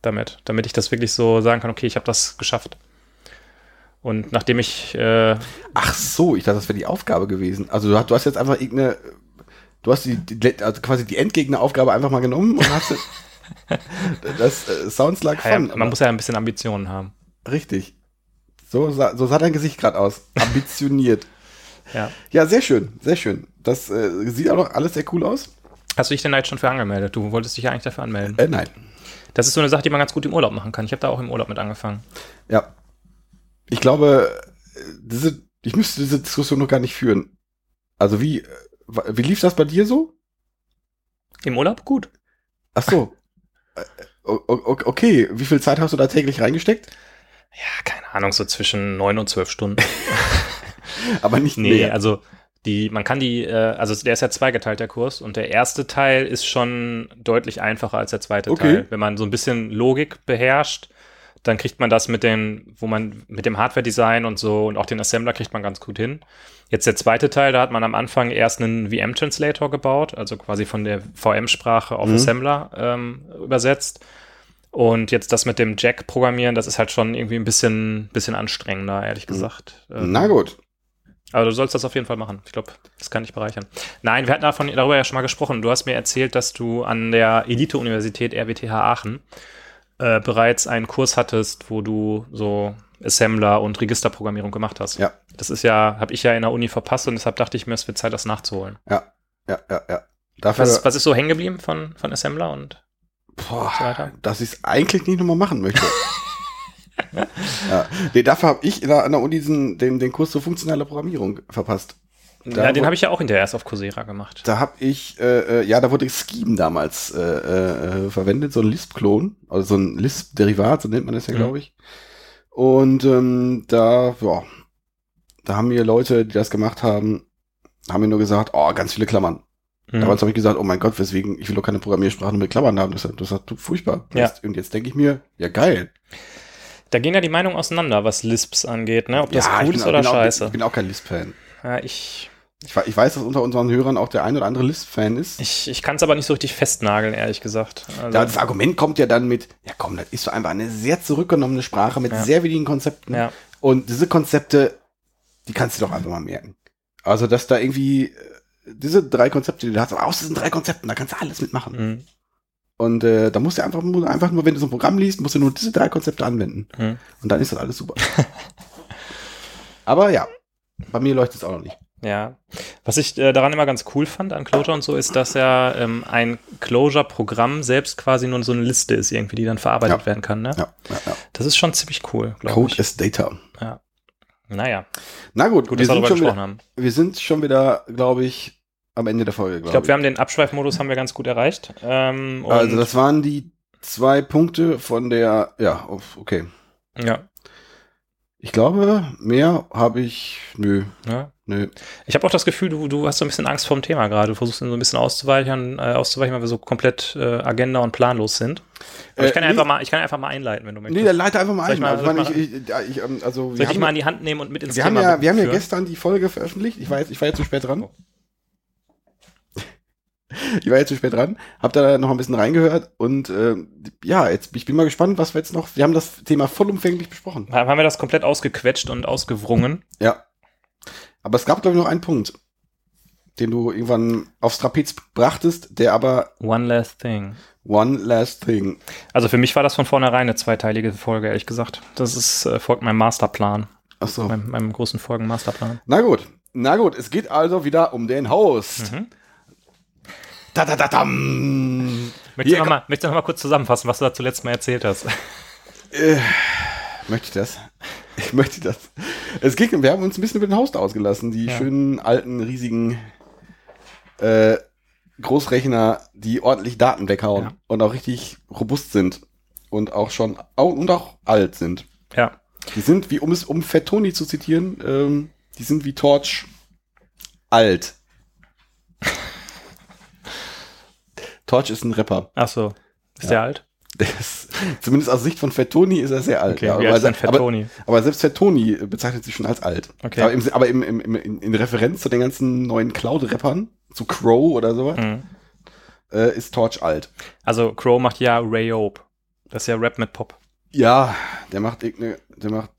damit, damit ich das wirklich so sagen kann, okay, ich habe das geschafft. Und nachdem ich, äh, Ach so, ich dachte, das wäre die Aufgabe gewesen. Also du hast, du hast jetzt einfach irgendeine, du hast die, die also quasi die Endgegneraufgabe einfach mal genommen und hast [LAUGHS] das äh, sounds like ja, fun. man muss ja ein bisschen Ambitionen haben. richtig. So sah, so sah dein Gesicht gerade aus. Ambitioniert. [LAUGHS] Ja. ja, sehr schön, sehr schön. Das äh, sieht auch noch alles sehr cool aus. Hast du dich denn da jetzt schon für angemeldet? Du wolltest dich ja eigentlich dafür anmelden. Äh, nein. Das ist so eine Sache, die man ganz gut im Urlaub machen kann. Ich habe da auch im Urlaub mit angefangen. Ja. Ich glaube, äh, diese, ich müsste diese Diskussion noch gar nicht führen. Also wie, äh, wie lief das bei dir so? Im Urlaub? Gut. Ach so. Äh, okay, wie viel Zeit hast du da täglich reingesteckt? Ja, keine Ahnung, so zwischen neun und zwölf Stunden. [LAUGHS] Aber nicht Nee, mehr. also die, man kann die, äh, also der ist ja zweigeteilt, der Kurs, und der erste Teil ist schon deutlich einfacher als der zweite Okay. Teil. Wenn man so ein bisschen Logik beherrscht, dann kriegt man das mit den, wo man mit dem Hardware-Design und so und auch den Assembler kriegt man ganz gut hin. Jetzt der zweite Teil, da hat man am Anfang erst einen VM-Translator gebaut, also quasi von der VM-Sprache auf Mhm. Assembler ähm, übersetzt. Und jetzt das mit dem Jack-Programmieren, das ist halt schon irgendwie ein bisschen, bisschen anstrengender, ehrlich gesagt. Ähm, Na gut. aber du sollst das auf jeden Fall machen. Ich glaube, das kann dich bereichern. Nein, wir hatten davon, darüber ja schon mal gesprochen. Du hast mir erzählt, dass du an der Elite-Universität RWTH Aachen äh, bereits einen Kurs hattest, wo du so Assembler und Registerprogrammierung gemacht hast. Ja. Das ist ja, habe ich ja in der Uni verpasst und deshalb dachte ich mir, es wird Zeit, das nachzuholen. Ja, ja, ja, ja. Dafür, Was, was ist so hängen geblieben von, von Assembler und boah, dass ich es eigentlich nicht nochmal machen möchte. [LAUGHS] ja. Nee, dafür habe ich an der Uni diesen, den, den Kurs zur funktionale Programmierung verpasst. Da ja, den habe ich ja auch hinterher erst auf Coursera gemacht. Da habe ich, äh, äh, ja, da wurde Scheme damals äh, äh, verwendet, so ein Lisp-Klon, also so ein Lisp-Derivat, so nennt man das ja, Mhm. glaube ich. Und ähm, da, ja, da haben mir Leute, die das gemacht haben, haben mir nur gesagt, oh, ganz viele Klammern. Mhm. Damals habe ich gesagt, oh mein Gott, weswegen, ich will doch keine Programmiersprache mit Klammern haben. Das, ist- das ist furchtbar. Ja. Und jetzt denke ich mir, ja geil. Da gehen ja die Meinungen auseinander, was Lisps angeht, ne? Ob das ja, cool ist auch- oder auch, scheiße. Ich bin auch kein Lisp-Fan. ja, ich Ich, ich weiß, dass unter unseren Hörern auch der ein oder andere Lisp-Fan ist. Ich, ich kann es aber nicht so richtig festnageln, ehrlich gesagt. Also, das Argument kommt ja dann mit, ja komm, das ist einfach eine sehr zurückgenommene Sprache mit Ja. sehr wenigen Konzepten. ja. Und diese Konzepte, die kannst du doch einfach mal merken. Also, dass da irgendwie äh, diese drei Konzepte, die du hast, aus diesen drei Konzepten, da kannst du alles mitmachen. Mhm. Und äh, da musst du einfach, nur- einfach nur, wenn du so ein Programm liest, musst du nur diese drei Konzepte anwenden. Mhm. Und dann ist das alles super. [LAUGHS] aber ja, bei mir leuchtet es auch noch nicht. Ja. Was ich äh, daran immer ganz cool fand an Clojure und so, ist, dass ja ähm, ein Clojure-Programm selbst quasi nur so eine Liste ist, irgendwie, die dann verarbeitet Ja. werden kann. Ne? Ja, ja, ja. Das ist schon ziemlich cool, glaube Code ich. as Data. Naja, Na gut, gut, wir, sind schon wieder, haben. wir sind schon wieder, glaube ich, am Ende der Folge. Ich glaube, wir haben den Abschweifmodus haben wir ganz gut erreicht. Ähm, Also das waren die zwei Punkte von der, ja, okay. ja, Ich glaube, mehr habe ich, nö, ja. nö. Ich habe auch das Gefühl, du, du hast so ein bisschen Angst vor dem Thema gerade. Du versuchst so ein bisschen auszuweichen, äh, auszuweichen, weil wir so komplett äh, agenda und planlos sind. Aber Äh, ich kann ja nee. einfach mal, ich kann ja einfach mal einleiten, wenn du möchtest. Nee, dann leite einfach mal ein. mal- also, ich soll ich, ich, ähm, also Soll ich mal haben, in die Hand nehmen und mit ins wir haben Thema ja, wir haben ja gestern die Folge veröffentlicht. Ich war jetzt, ich war jetzt zu spät dran. Oh. [LAUGHS] Ich war jetzt zu spät dran, hab da noch ein bisschen reingehört und äh, ja, jetzt ich bin mal gespannt, was wir jetzt noch. Wir haben das Thema vollumfänglich besprochen. Haben wir das komplett ausgequetscht und ausgewrungen? Ja. Aber es gab, glaube ich, noch einen Punkt. den du irgendwann aufs Trapez brachtest, der aber One Last Thing. One Last Thing. Also für mich war das von vornherein eine zweiteilige Folge, ehrlich gesagt. Das ist, äh, folgt meinem Masterplan, Ach so. meinem, meinem großen Folgen-Masterplan. Na gut. Na gut, es geht also wieder um den Host. Mhm. Da, da, da, dam. Möchtest du noch mal, möchtest du noch mal kurz zusammenfassen, was du da zuletzt mal erzählt hast? Möchte ich das? Ich möchte das. Es geht, wir haben uns ein bisschen über den Host ausgelassen. Die Ja. schönen, alten, riesigen äh, Großrechner, die ordentlich Daten weghauen Ja. und auch richtig robust sind. Und auch schon und auch alt sind. Ja. Die sind, wie um es um Fettoni zu zitieren, ähm, die sind wie Torch alt. Torch ist ein Rapper. Ach so. Ist Ja. der alt? [LAUGHS] Der ist, zumindest aus Sicht von Fettoni ist er sehr alt. Okay, ja, wie aber, denn aber, Fettoni? aber selbst Fettoni bezeichnet sich schon als alt. Okay. Aber, im, aber im, im, in, in Referenz zu den ganzen neuen Cloud-Rappern, zu Crow oder sowas, Mhm. äh, ist Torch alt. Also Crow macht ja Ray Ope. Das ist ja Rap mit Pop. Ja, der macht irgendeine, der macht,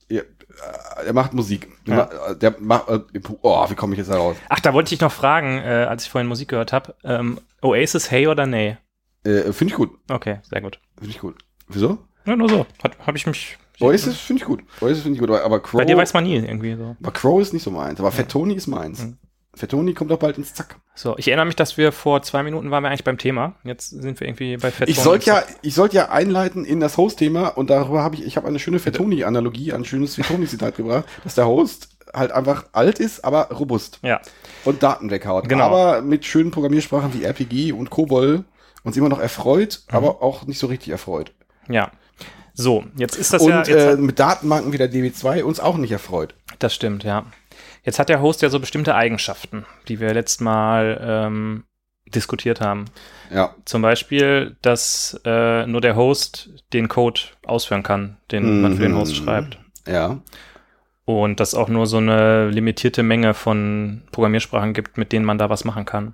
ja, äh, der macht Musik. Ja. äh, der macht, äh, oh, wie komme ich jetzt da raus? Ach, da wollte ich noch fragen, äh, als ich vorhin Musik gehört habe. Ähm, Oasis, hey oder nee? Äh, finde ich gut. Okay, sehr gut. Finde ich gut. Wieso? Ja, nur so. Habe ich mich. Oasis finde ich gut. Oasis finde ich gut, aber- Crow, Bei dir weiß man nie irgendwie so. aber Crow ist nicht so meins. Aber Fettoni ist meins. Mhm. Fettoni kommt doch bald ins Zack. So, ich erinnere mich, dass wir vor zwei Minuten waren wir eigentlich beim Thema. Jetzt sind wir irgendwie bei Fett. Ich sollte ja, ich sollte ja einleiten in das Host-Thema und darüber habe ich, ich habe eine schöne Fettoni-Analogie, ein schönes Fettoni-Zitat gebracht, dass der Host halt einfach alt ist, aber robust Ja, und Daten weghaut. Genau. Aber mit schönen Programmiersprachen wie RPG und COBOL uns immer noch erfreut, Mhm. aber auch nicht so richtig erfreut. ja. So, jetzt ist das und ja. Jetzt, äh, mit Datenbanken wie der DB2 uns auch nicht erfreut. das stimmt, ja. Jetzt hat der Host ja so bestimmte Eigenschaften, die wir letztes Mal ähm, diskutiert haben. Ja. Zum Beispiel, dass äh, nur der Host den Code ausführen kann, den man für den Host Mhm. schreibt. Ja. Und dass auch nur so eine limitierte Menge von Programmiersprachen gibt, mit denen man da was machen kann.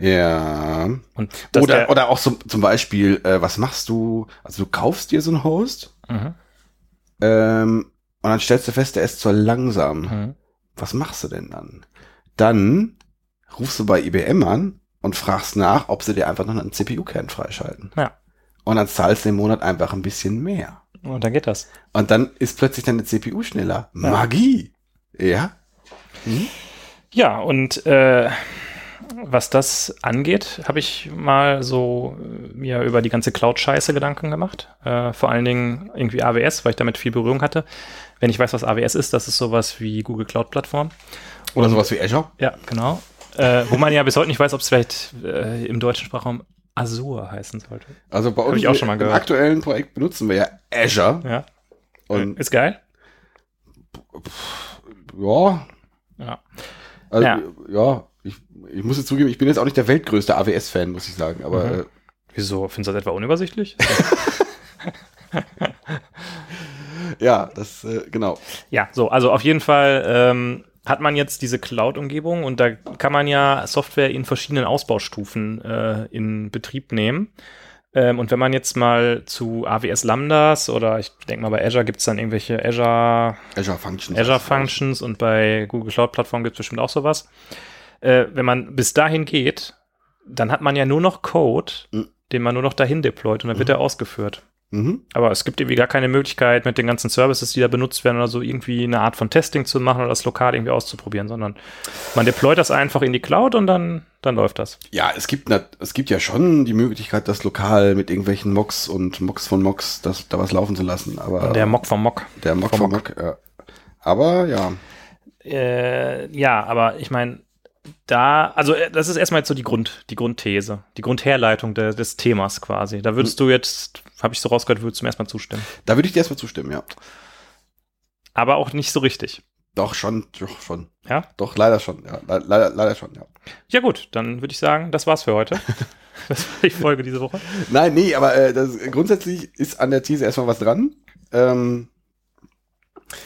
Ja. Und Oder, der, oder auch so, zum Beispiel, äh, was machst du? Also du kaufst dir so einen Host Mhm, ähm, und dann stellst du fest, der ist zu langsam. mhm. Was machst du denn dann? Dann rufst du bei IBM an und fragst nach, ob sie dir einfach noch einen CPU-Kern freischalten. Ja. Und dann zahlst du im Monat einfach ein bisschen mehr. Und dann geht das. Und dann ist plötzlich deine CPU schneller. Ja. Magie. Ja. Ja, und äh, was das angeht, habe ich mal so äh, mir über die ganze Cloud-Scheiße Gedanken gemacht. Äh, vor allen Dingen irgendwie AWS, weil ich damit viel Berührung hatte. Wenn ich weiß, was AWS ist, das ist sowas wie Google Cloud-Plattform. Oder sowas wie Azure. Ja, genau. Äh, wo man ja bis heute nicht weiß, ob es vielleicht äh, im deutschen Sprachraum Azure heißen sollte. Also bei uns ich auch schon mal im aktuellen Projekt benutzen wir ja Azure. Ja. Und ist geil. ja, Ja. also, Ja. ja, ich, ich muss jetzt zugeben, ich bin jetzt auch nicht der weltgrößte AWS-Fan, muss ich sagen. Aber Mhm. äh, Wieso? Findest du das etwa unübersichtlich? [LAUGHS] [LAUGHS] ja, das, äh, genau. Ja, so, also auf jeden Fall ähm, hat man jetzt diese Cloud-Umgebung und da kann man ja Software in verschiedenen Ausbaustufen äh, in Betrieb nehmen. Ähm, und wenn man jetzt mal zu AWS Lambdas oder ich denke mal bei Azure gibt es dann irgendwelche Azure, Azure Functions. Azure Functions und bei Google Cloud Plattform gibt es bestimmt auch sowas. Äh, wenn man bis dahin geht, dann hat man ja nur noch Code, Mhm. den man nur noch dahin deployt und dann wird er ausgeführt. Mhm. Aber es gibt irgendwie gar keine Möglichkeit, mit den ganzen Services, die da benutzt werden, oder so irgendwie eine Art von Testing zu machen oder das lokal irgendwie auszuprobieren, sondern man deployt das einfach in die Cloud und dann, dann läuft das. Ja, es gibt, es gibt ja schon die Möglichkeit, das lokal mit irgendwelchen Mocks und Mocks von Mocks das, da was laufen zu lassen. Aber Der Mock vom Mock. der Mock vom Mock. Mock, ja. Aber ja, Äh, ja, aber ich meine, da, also äh, das ist erstmal jetzt so die Grund, die Grundthese, die Grundherleitung de, des Themas quasi. Da würdest du jetzt, habe ich so rausgehört, würdest du mir erstmal zustimmen. da würde ich dir erstmal zustimmen, ja. Aber auch nicht so richtig. Doch, schon, doch, schon. Ja? Doch, leider schon, ja. Le leider, leider schon, ja. Ja gut, dann würde ich sagen, das war's für heute. [LAUGHS] das war die Folge diese Woche. Nein, nee, aber äh, das, grundsätzlich ist an der These erstmal was dran. Ähm,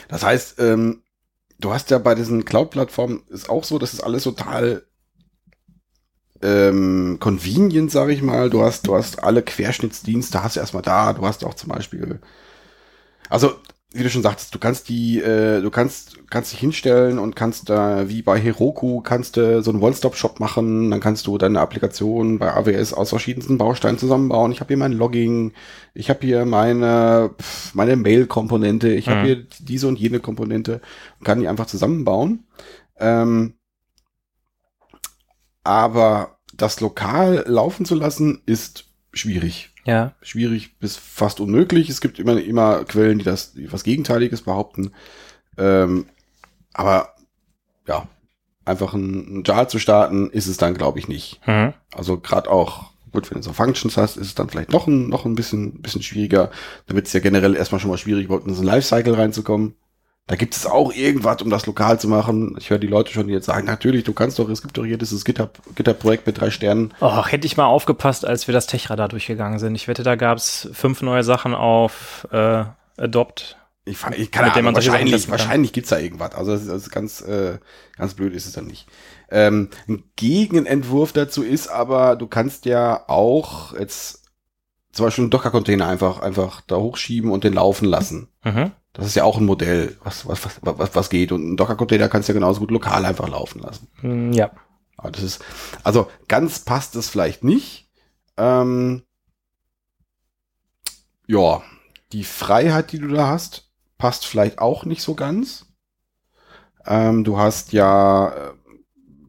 das heißt, ähm, du hast ja bei diesen Cloud-Plattformen ist auch so, das ist alles total ähm, convenient, sage ich mal. Du hast, du hast alle Querschnittsdienste, hast du erstmal da. Du hast auch zum Beispiel, also wie du schon sagtest, du kannst die, äh, du kannst, kannst dich hinstellen und kannst da, wie bei Heroku, kannst du so einen One-Stop-Shop machen, dann kannst du deine Applikation bei AWS aus verschiedensten Bausteinen zusammenbauen. Ich habe hier mein Logging, ich habe hier meine, pf, meine Mail-Komponente, ich habe Mhm. hier diese und jene Komponente und kann die einfach zusammenbauen. Ähm, aber das lokal laufen zu lassen, ist schwierig Ja. schwierig bis fast unmöglich. Es gibt immer, immer Quellen, die das die was Gegenteiliges behaupten. Ähm, aber ja, einfach ein, ein Jar zu starten, ist es dann, glaube ich, nicht. Mhm. Also gerade auch, gut, wenn du so Functions hast, ist es dann vielleicht noch ein, noch ein bisschen, bisschen schwieriger. Da wird es ja generell erstmal schon mal schwierig, überhaupt in so ein Lifecycle reinzukommen. Da gibt es auch irgendwas, um das lokal zu machen. Ich höre die Leute schon, jetzt sagen, natürlich, du kannst doch, es gibt doch hier dieses GitHub, GitHub-Projekt mit drei Sternen. Och, hätte ich mal aufgepasst, als wir das Techradar durchgegangen sind. Ich wette, da gab es fünf neue Sachen auf äh, Adopt. Ich, fa- ich kann Mit Ahnung, man wahrscheinlich, wahrscheinlich gibt's da irgendwas. Also das ist, das ist ganz, äh, ganz blöd ist es dann nicht. Ähm, ein Gegenentwurf dazu ist aber, du kannst ja auch jetzt zum Beispiel einen Docker-Container einfach, einfach da hochschieben und den laufen lassen. Mhm. Das ist ja auch ein Modell, was, was, was, was, was geht. Und einen Docker-Container kannst du ja genauso gut lokal einfach laufen lassen. Mm, Ja. Aber das ist, also ganz passt es vielleicht nicht. Ähm, ja, die Freiheit, die du da hast, passt vielleicht auch nicht so ganz. Ähm, du hast ja, äh,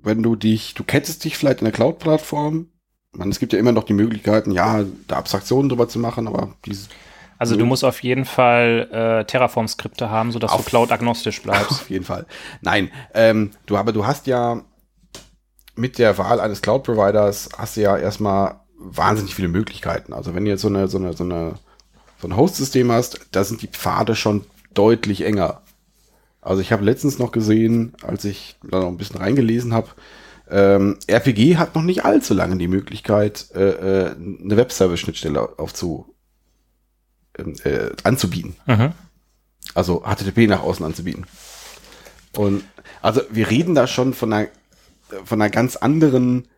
wenn du dich, du kettest dich vielleicht in der Cloud-Plattform. Man, es gibt ja immer noch die Möglichkeiten, ja, da Abstraktionen drüber zu machen, aber diese, Also du musst auf jeden Fall äh, Terraform-Skripte haben, sodass du Auf- Cloud-agnostisch bleibst. [LAUGHS] Auf jeden Fall. Nein, ähm, du, aber du hast ja mit der Wahl eines Cloud-Providers hast du ja erstmal wahnsinnig viele Möglichkeiten. Also wenn du jetzt so eine, so eine, so eine, so ein Host-System hast, da sind die Pfade schon deutlich enger. Also ich habe letztens noch gesehen, als ich da noch ein bisschen reingelesen habe, ähm, RPG hat noch nicht allzu lange die Möglichkeit, äh, äh, eine Web-Service-Schnittstelle aufzu, äh, anzubieten Mhm. also HTTP nach außen anzubieten. Und also wir reden da schon von einer von einer ganz anderen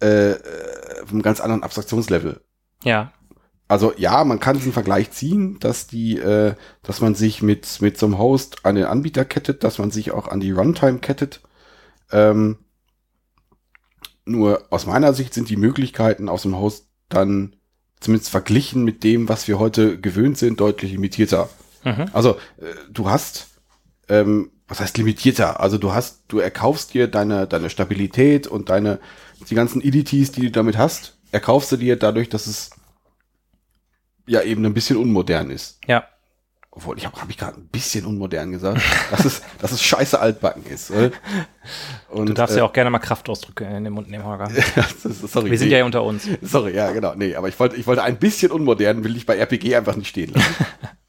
äh, äh, vom ganz anderen Abstraktionslevel. Ja. Also ja, man kann diesen Vergleich ziehen, dass die, äh, dass man sich mit mit so einem Host an den Anbieter kettet, dass man sich auch an die Runtime kettet. Ähm, nur aus meiner Sicht sind die Möglichkeiten aus dem Host dann zumindest verglichen mit dem, was wir heute gewöhnt sind, deutlich limitierter. Mhm. Also äh, du hast, ähm, was heißt limitierter? Also du hast, du erkaufst dir deine, deine Stabilität und deine, die ganzen Edities, die du damit hast, erkaufst du dir dadurch, dass es ja eben ein bisschen unmodern ist. Ja. Obwohl, ich habe hab ich gerade ein bisschen unmodern gesagt, [LAUGHS] dass es, dass es scheiße altbacken ist. Und, Du darfst äh, ja auch gerne mal Kraftausdrücke in den Mund nehmen, Holger. [LAUGHS] sorry, Wir sind nee. ja unter uns. Sorry, ja, genau. Nee, aber ich wollte, ich wollte ein bisschen unmodern, will ich bei RPG einfach nicht stehen lassen. [LAUGHS]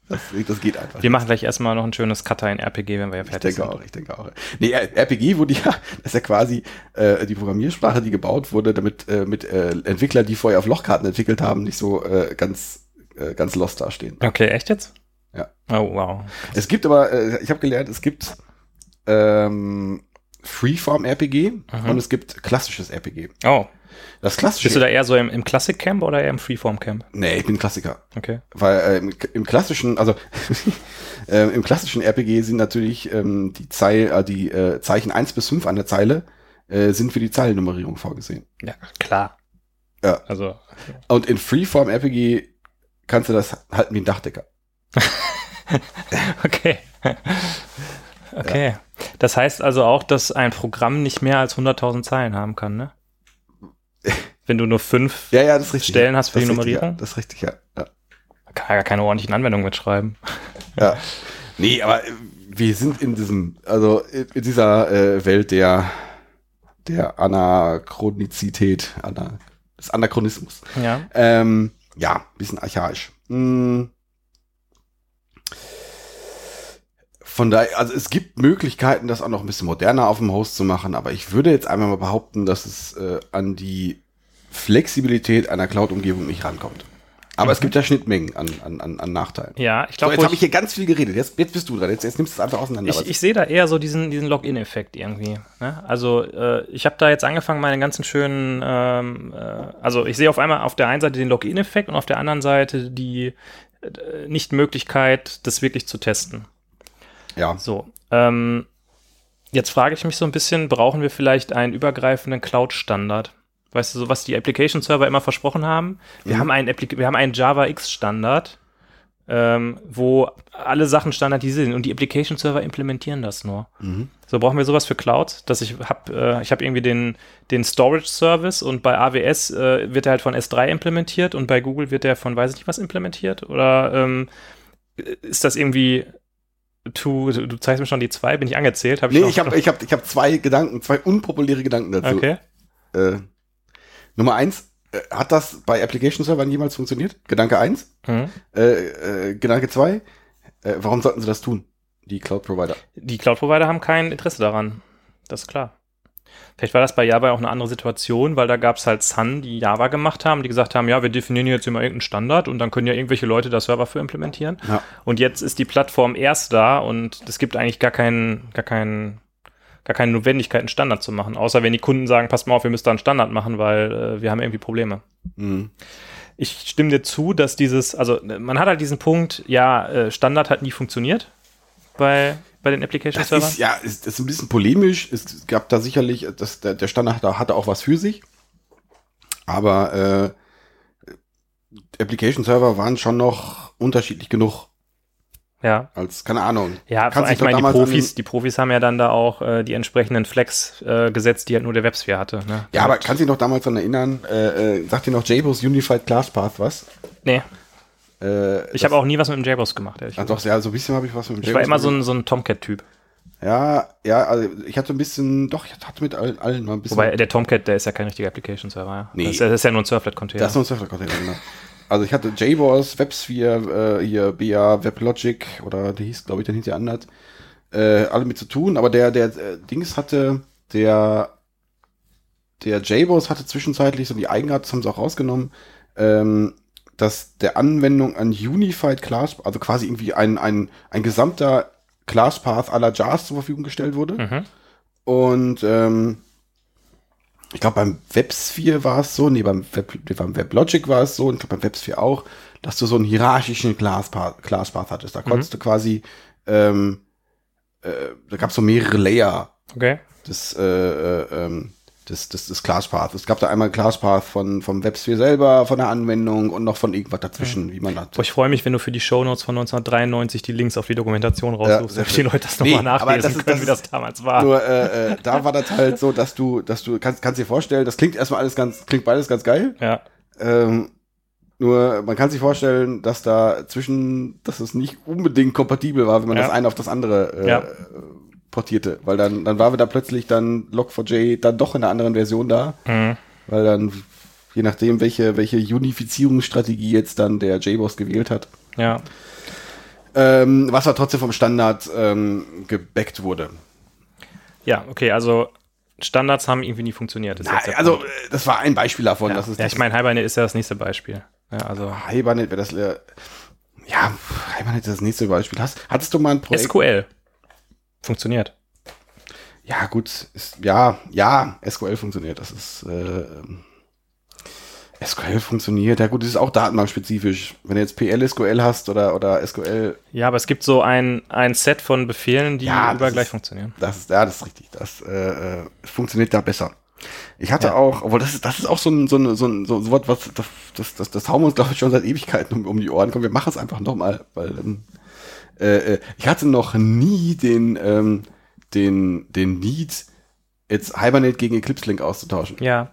Das, das geht einfach. Wir machen gleich erstmal noch ein schönes Cutter in RPG, wenn wir ja Ich fertig denke sind. auch, ich denke auch. Nee, RPG wurde ja, das ist ja quasi äh, die Programmiersprache, die gebaut wurde, damit äh, mit äh, Entwickler, die vorher auf Lochkarten entwickelt haben, nicht so äh, ganz, äh, ganz lost dastehen. Okay, echt jetzt? Ja. Oh, wow. Es gibt aber, äh, ich habe gelernt, es gibt ähm, Freeform-RPG und es gibt klassisches RPG. Oh. Das klassische. Bist du da eher so im, im Classic Camp oder eher im Freeform Camp? nee, ich bin Klassiker. Okay. Weil äh, im, im klassischen, also [LAUGHS] äh, im klassischen RPG sind natürlich ähm, die, Zeil, äh, die äh, Zeichen 1 bis 5 an der Zeile äh, sind für die Zeilennummerierung vorgesehen. Ja, klar. Ja. Also, Und in Freeform RPG kannst du das halten wie ein Dachdecker. [LAUGHS] okay. Okay. Das heißt also auch, dass ein Programm nicht mehr als 100.000 Zeilen haben kann, ne? Wenn du nur fünf, [LAUGHS] Ja, ja, ist richtig. Stellen hast für die richtig, Nummerierung? Ja, das ist richtig, ja. ja. kann ja gar keine ordentlichen Anwendungen mitschreiben. ja. Nee, aber äh, wir sind in diesem, also in in dieser äh, Welt der, der Anachronizität, Ana, des Anachronismus. Ja. Ähm, ja, bisschen archaisch. Hm. Von daher, also es gibt Möglichkeiten, das auch noch ein bisschen moderner auf dem Host zu machen, aber ich würde jetzt einmal mal behaupten, dass es äh, an die Flexibilität einer Cloud-Umgebung nicht rankommt. Aber es gibt ja Schnittmengen an, an, an, an Nachteilen. Ja, ich So, glaube, jetzt habe ich hier ganz viel geredet. Jetzt, jetzt bist du dran. Jetzt, jetzt nimmst du es einfach auseinander. Ich, ich sehe da eher so diesen, diesen Login-Effekt irgendwie. Ne? Also äh, ich habe da jetzt angefangen, meine ganzen schönen, ähm, äh, also ich sehe auf einmal auf der einen Seite den Login-Effekt und auf der anderen Seite die äh, Nicht-Möglichkeit, das wirklich zu testen. Ja. So, ähm, jetzt frage ich mich so ein bisschen, brauchen wir vielleicht einen übergreifenden Cloud-Standard? Weißt du, so was die Application-Server immer versprochen haben? Wir, Mhm. haben einen Appli wir haben einen Java X-Standard, ähm, wo alle Sachen standardisiert sind und die Application-Server implementieren das nur. Mhm. So brauchen wir sowas für Cloud, dass ich habe, äh, ich habe irgendwie den, den Storage-Service und bei AWS äh, wird er halt von S3 implementiert und bei Google wird er von weiß ich nicht was implementiert oder ähm, ist das irgendwie Du, du, zeigst mir schon die zwei, bin ich angezählt? Hab Nee, noch- ich habe [LAUGHS] ich hab, ich hab zwei Gedanken, zwei unpopuläre Gedanken dazu. Okay. Äh, Nummer eins, äh, hat das bei Application Servern jemals funktioniert? Gedanke eins. Mhm. Äh, äh, Gedanke zwei, äh, warum sollten sie das tun? Die Cloud Provider. Die Cloud-Provider haben kein Interesse daran. Das ist klar. Vielleicht war das bei Java auch eine andere Situation, weil da gab es halt Sun, die Java gemacht haben, die gesagt haben, ja, wir definieren jetzt immer irgendeinen Standard und dann können ja irgendwelche Leute da Server für implementieren. Ja. Und jetzt ist die Plattform erst da und es gibt eigentlich gar keinen, gar keinen, gar keine Notwendigkeit, einen Standard zu machen. Außer wenn die Kunden sagen, passt mal auf, wir müssen da einen Standard machen, weil äh, wir haben irgendwie Probleme. Mhm. Ich stimme dir zu, dass dieses, also man hat halt diesen Punkt, ja, äh, Standard hat nie funktioniert bei, bei den Application Servern. ist ja, ist, ist ein bisschen polemisch. Es gab da sicherlich, das, der, der Standard hatte, hatte auch was für sich. Aber äh, Application Server waren schon noch unterschiedlich genug ja. als, keine Ahnung. Ja, Kannst ich meine, die Profis, die Profis haben ja dann da auch äh, die entsprechenden Flex äh, gesetzt, die halt nur der Websphere hatte. Ne? Ja, aber kannst du dich noch damals daran erinnern, äh, äh, sagt dir noch JBoss Unified Class Path was? Nee, Äh, ich habe auch nie was mit dem JBoss gemacht, ehrlich Ah, gesagt. doch, ja, so ein bisschen habe ich was mit dem Ich war JBoss immer so ein, so ein Tomcat-Typ. Ja, ja, also ich hatte ein bisschen, doch, ich hatte mit allen, allen mal ein bisschen. Wobei der Tomcat, der ist ja kein richtiger Application-Server. Ja? Nee. Das, ist, ja- das ist ja nur ein Surflet-Container. Das ist noch ein Surfer-Container, genau. Also ich hatte JBoss, WebSphere, äh, hier BA, WebLogic oder der hieß, glaube ich, dann hieß der anders, äh, alle mit zu tun, aber der, der äh, Dings hatte, der, der JBoss hatte zwischenzeitlich so die Eigenart, das haben sie auch rausgenommen, ähm, dass der Anwendung an Unified Class, also quasi irgendwie ein, ein, ein gesamter Class Path aller JARs zur Verfügung gestellt wurde. Mhm. Und ähm, ich glaube, beim WebSphere war es so, nee, beim, Web, beim WebLogic war es so, und ich glaube beim WebSphere auch, dass du so einen hierarchischen Classpath, Classpath hattest. Da konntest du quasi, ähm, äh, da gab es so mehrere Layer Okay. des, äh, äh, ähm, des, des, des Classpath. Es gab da einmal Classpath von, vom WebSphere selber, von der Anwendung und noch von irgendwas dazwischen, wie man. Boah, ich freue mich, wenn du für die Shownotes von 1993 die Links auf die Dokumentation raussuchst, sehr damit die. Leute das Nee, nochmal aber nachlesen das ist- können, das wie das damals war. Nur äh, äh, da war das halt so, dass du, dass du kannst, kannst dir vorstellen, das klingt erstmal alles ganz, klingt beides ganz geil. ja. Ähm, nur man kann sich vorstellen, dass da zwischen, dass es nicht unbedingt kompatibel war, wenn man Ja. das eine auf das andere äh, Ja. Portierte. Weil dann, dann war wieder plötzlich dann Log4j dann doch in einer anderen Version da. Mhm. Weil dann, je nachdem, welche, welche Unifizierungsstrategie jetzt dann der JBoss gewählt hat, Ja. ähm, was aber trotzdem vom Standard ähm, gebackt wurde. Ja, okay, also Standards haben irgendwie nie funktioniert. der also, äh, das war ein Beispiel davon. ja, dass es ja, ich meine, Hibernate ist ja das nächste Beispiel. Ja, also Hibernate wäre das. Äh, ja, Hibernate ist das nächste Beispiel. Hast, hattest du mal ein Projekt? SQL funktioniert. Ja, gut, ist, ja, ja, SQL funktioniert. Das ist äh, SQL funktioniert. Ja gut, das ist auch datenbankspezifisch. Wenn du jetzt PL SQL hast oder oder SQL, Ja, aber es gibt so ein, ein Set von Befehlen, die Ja, überall gleich ist- funktionieren. das ist ja das ist richtig. Das äh, äh, funktioniert da besser. Ich hatte Ja. auch, obwohl das ist, das ist auch so ein, so ein, so ein, so ein Wort, was, das, das, das, das hauen wir uns, glaube ich, schon seit Ewigkeiten um, um die Ohren. Komm, wir machen es einfach nochmal, weil, ähm, äh, äh, ich hatte noch nie den, ähm, den, den Need, jetzt Hibernate gegen Eclipse Link auszutauschen. Ja,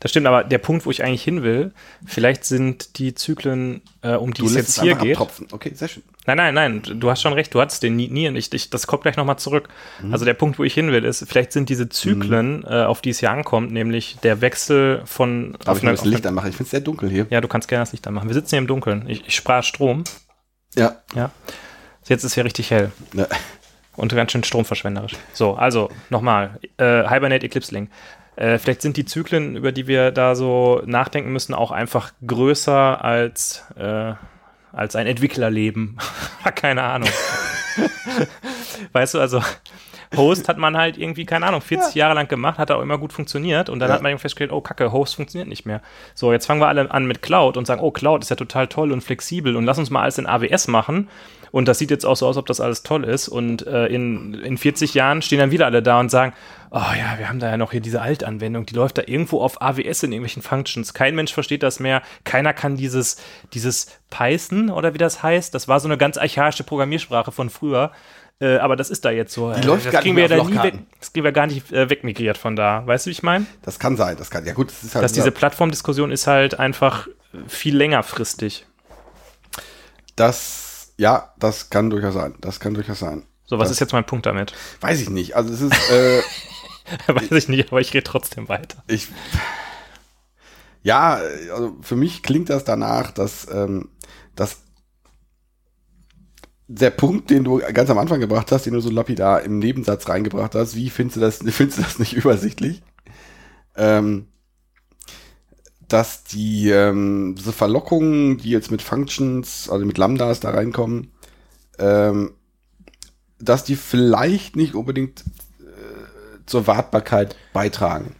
das stimmt, aber der Punkt, wo ich eigentlich hin will, vielleicht sind die Zyklen, äh, um die Du es jetzt es hier geht. abtropfen. Okay, sehr schön. Nein, nein, nein, du hast schon recht, du hattest den nie, nie ich, ich, das kommt gleich nochmal zurück. Mhm. Also der Punkt, wo ich hin will, ist, vielleicht sind diese Zyklen, äh, auf die es hier ankommt, nämlich der Wechsel von Darf ich mal das Licht anmachen? Ich finde es sehr dunkel hier. Ja, du kannst gerne das Licht anmachen. Wir sitzen hier im Dunkeln. Ich, ich sprach Strom. Ja. Ja. Jetzt ist hier richtig hell. Ne. Und ganz schön stromverschwenderisch. So, also nochmal. Äh, Hibernate Eclipse Link. Äh, vielleicht sind die Zyklen, über die wir da so nachdenken müssen, auch einfach größer als, äh, als ein Entwicklerleben. [LAUGHS] Keine Ahnung. [LAUGHS] weißt du, also Host hat man halt irgendwie, keine Ahnung, 40 Ja. Jahre lang gemacht, hat auch immer gut funktioniert und dann Ja. hat man irgendwie festgestellt, oh Kacke, Host funktioniert nicht mehr. So, jetzt fangen wir alle an mit Cloud und sagen, oh, Cloud ist ja total toll und flexibel und lass uns mal alles in AWS machen. Und das sieht jetzt auch so aus, ob das alles toll ist. Und äh, in, in 40 Jahren stehen dann wieder alle da und sagen, oh ja, wir haben da ja noch hier diese Altanwendung, die läuft da irgendwo auf AWS in irgendwelchen Functions. Kein Mensch versteht das mehr. Keiner kann dieses, dieses Python oder wie das heißt. Das war so eine ganz archaische Programmiersprache von früher. Äh, aber das ist da jetzt so. Die Äh, läuft das gar nicht kriegen wir ja auf da nie weg. Das kriegen wir gar nicht äh, wegmigriert von da. Weißt du, wie ich meine? Das kann sein, das kann. Ja gut, das ist halt. Dass diese Plattformdiskussion ist halt einfach viel längerfristig. das, ja, das kann durchaus sein. Das kann durchaus sein. So, was Das- ist jetzt mein Punkt damit? Weiß ich nicht. Also es ist, äh, [LAUGHS] Weiß ich nicht, aber ich rede trotzdem weiter. ich. Ja, also für mich klingt das danach, dass, ähm, dass der Punkt, den du ganz am Anfang gebracht hast, den du so lapidar im Nebensatz reingebracht hast, wie findest du das, findest du das nicht [LAUGHS] übersichtlich? Ähm, dass die ähm, diese Verlockungen, die jetzt mit Functions, also mit Lambdas da reinkommen, ähm, dass die vielleicht nicht unbedingt äh, zur Wartbarkeit beitragen.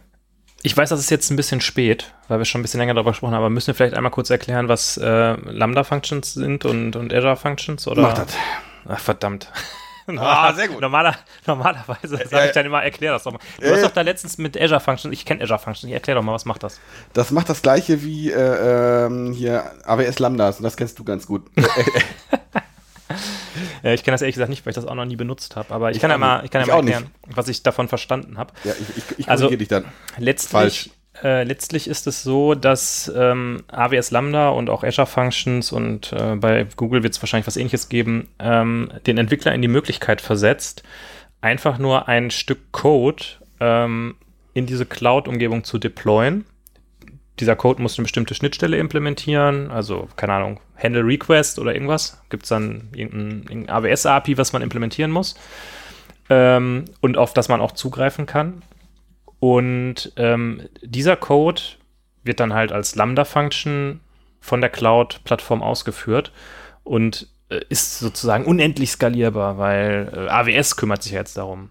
Ich weiß, das ist jetzt ein bisschen spät, weil wir schon ein bisschen länger darüber gesprochen haben, aber müssen wir vielleicht einmal kurz erklären, was äh, Lambda-Functions sind und, und Azure-Functions? Oder? Mach das. Ach, verdammt. [LAUGHS] Ah, sehr gut. Normaler, normalerweise sage ja. ich dann immer, erklär das doch mal. Du Ja, hast ja. doch da letztens mit Azure Functions, ich kenne Azure Functions, erklär doch mal, was macht das? Das macht das gleiche wie äh, ähm, hier AWS Lambdas und das kennst du ganz gut. [LAUGHS] Äh, ich kenne das ehrlich gesagt nicht, weil ich das auch noch nie benutzt habe, aber ich, Ich kann ja mal, ich kann ja Ich mal auch nicht. erklären, was ich davon verstanden habe. ja, ich, ich, ich Also- dich dann. Letztlich, Falsch. Äh, letztlich ist es so, dass ähm, AWS Lambda und auch Azure Functions und äh, bei Google wird es wahrscheinlich was ähnliches geben, ähm, den Entwickler in die Möglichkeit versetzt, einfach nur ein Stück Code ähm, in diese Cloud-Umgebung zu deployen. Dieser Code muss eine bestimmte Schnittstelle implementieren, also keine Ahnung, Handle Request oder irgendwas. Gibt es dann irgendein, irgendein AWS-API, was man implementieren muss ähm, und auf das man auch zugreifen kann. Und ähm, dieser Code wird dann halt als Lambda-Function von der Cloud-Plattform ausgeführt und äh, ist sozusagen unendlich skalierbar, weil äh, AWS kümmert sich ja jetzt darum.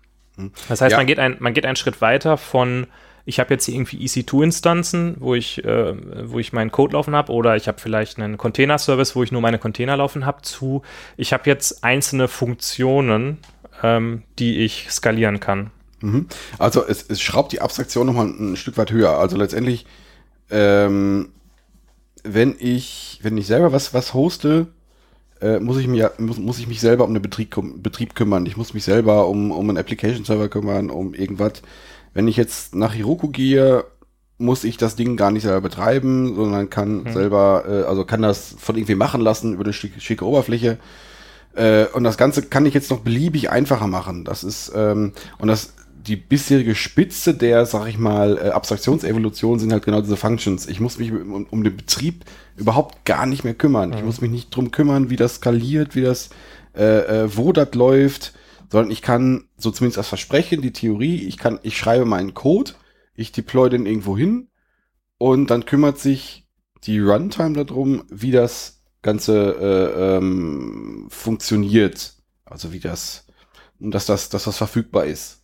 Das heißt, Ja. man, geht ein, man geht einen Schritt weiter von, ich habe jetzt hier irgendwie EC2-Instanzen, wo ich, äh, wo ich meinen Code laufen habe, oder ich habe vielleicht einen Container-Service, wo ich nur meine Container laufen habe, zu, ich habe jetzt einzelne Funktionen, ähm, die ich skalieren kann. Mhm. Also es, es schraubt die Abstraktion nochmal ein Stück weit höher. Also letztendlich, ähm, wenn ich, wenn ich selber was, was hoste, äh, muss ich mir, muss, muss ich mich selber um den Betrieb, Betrieb kümmern. Ich muss mich selber um, um einen Application Server kümmern, um irgendwas. Wenn ich jetzt nach Heroku gehe, muss ich das Ding gar nicht selber betreiben, sondern kann Hm. selber, äh, also kann das von irgendwie machen lassen über eine schicke, schicke Oberfläche. Äh, und das Ganze kann ich jetzt noch beliebig einfacher machen. Das ist, ähm, und das, die bisherige Spitze der, sag ich mal, äh, Abstraktionsevolution sind halt genau diese Functions. Ich muss mich um, um den Betrieb überhaupt gar nicht mehr kümmern. Ich muss mich nicht drum kümmern, wie das skaliert, wie das, äh, äh, wo das läuft, sondern ich kann, so zumindest das Versprechen, die Theorie, ich kann, ich schreibe meinen Code, ich deploy den irgendwo hin und dann kümmert sich die Runtime darum, wie das Ganze äh, ähm, funktioniert. Also wie das, dass das, dass das verfügbar ist.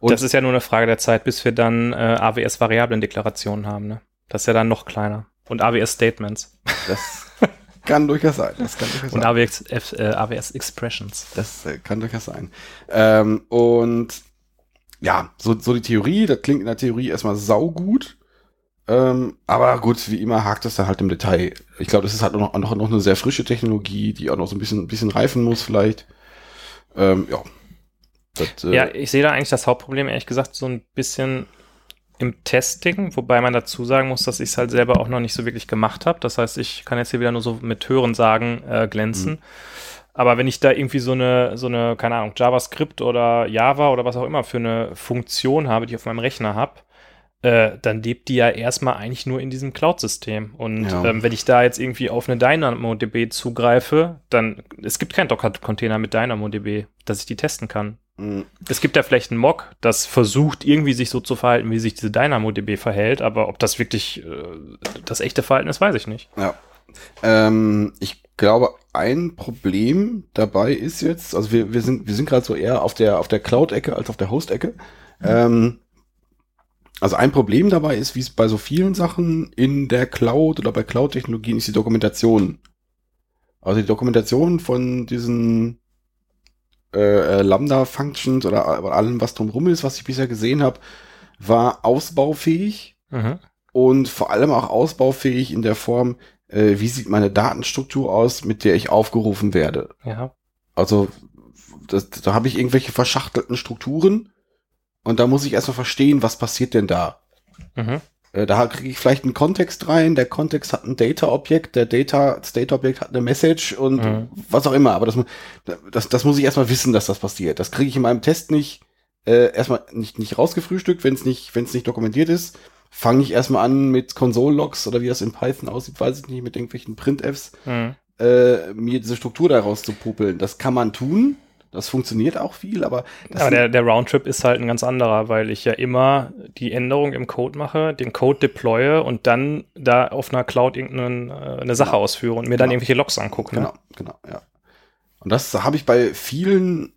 Und das ist ja nur eine Frage der Zeit, bis wir dann äh, AWS-Variablen-Deklarationen haben. Ne? Das ist ja dann noch kleiner. Und AWS-Statements. das [LAUGHS] kann durchaus sein. Das kann durchaus Und sein. AWS, äh, AWS-Expressions. Das äh, kann durchaus sein. Ähm, und ja, so, so die Theorie, das klingt in der Theorie erstmal saugut. Ähm, aber gut, wie immer hakt es dann halt im Detail. Ich glaube, das ist halt noch, noch, noch eine sehr frische Technologie, die auch noch so ein bisschen, ein bisschen reifen muss vielleicht. Ähm, ja. Das, äh, Ja, ich sehe da eigentlich das Hauptproblem, ehrlich gesagt, so ein bisschen im Testing, wobei man dazu sagen muss, dass ich es halt selber auch noch nicht so wirklich gemacht habe. Das heißt, ich kann jetzt hier wieder nur so mit Hören sagen, äh, glänzen. Mhm. Aber wenn ich da irgendwie so eine, so eine, keine Ahnung, JavaScript oder Java oder was auch immer für eine Funktion habe, die ich auf meinem Rechner habe, äh, dann lebt die ja erstmal eigentlich nur in diesem Cloud-System. Und Ja. ähm, wenn ich da jetzt irgendwie auf eine DynamoDB zugreife, dann, es gibt keinen Docker-Container mit DynamoDB, dass ich die testen kann. Mh, Es gibt ja vielleicht einen Mock, das versucht irgendwie sich so zu verhalten, wie sich diese DynamoDB verhält, aber ob das wirklich äh, das echte Verhalten ist, weiß ich nicht. Ja. Ähm, ich glaube ein Problem dabei ist jetzt, also wir, wir sind, wir sind gerade so eher auf der, auf der Cloud-Ecke als auf der Host-Ecke. Ähm, also ein Problem dabei ist, wie es bei so vielen Sachen in der Cloud oder bei Cloud-Technologien ist die Dokumentation. Also die Dokumentation von diesen äh, äh Lambda-Functions oder, oder allem, was drumherum ist, was ich bisher gesehen habe, war ausbaufähig Mhm. und vor allem auch ausbaufähig in der Form, äh, wie sieht meine Datenstruktur aus, mit der ich aufgerufen werde. Ja. Also das, da habe ich irgendwelche verschachtelten Strukturen und da muss ich erstmal verstehen, was passiert denn da. Mhm. Äh, Da kriege ich vielleicht einen Kontext rein, der Kontext hat ein Data-Objekt, der Data, das Data-Objekt hat eine Message und Mhm. was auch immer. Aber das, das, das muss ich erstmal wissen, dass das passiert. Das kriege ich in meinem Test nicht, äh, erstmal nicht, nicht rausgefrühstückt, wenn es nicht, wenn es nicht dokumentiert ist. Fange ich erstmal an mit Console-Logs oder wie das in Python aussieht, weiß ich nicht, mit irgendwelchen Printfs, Mhm. äh, mir diese Struktur daraus zu pupeln. Das kann man tun. Das funktioniert auch viel, aber das Aber der, der Roundtrip ist halt ein ganz anderer, weil ich ja immer die Änderung im Code mache, den Code deploye und dann da auf einer Cloud irgendeine äh, eine Sache ausführe und mir dann Genau. irgendwelche Logs angucke. Genau, genau, ja. Und das habe ich bei vielen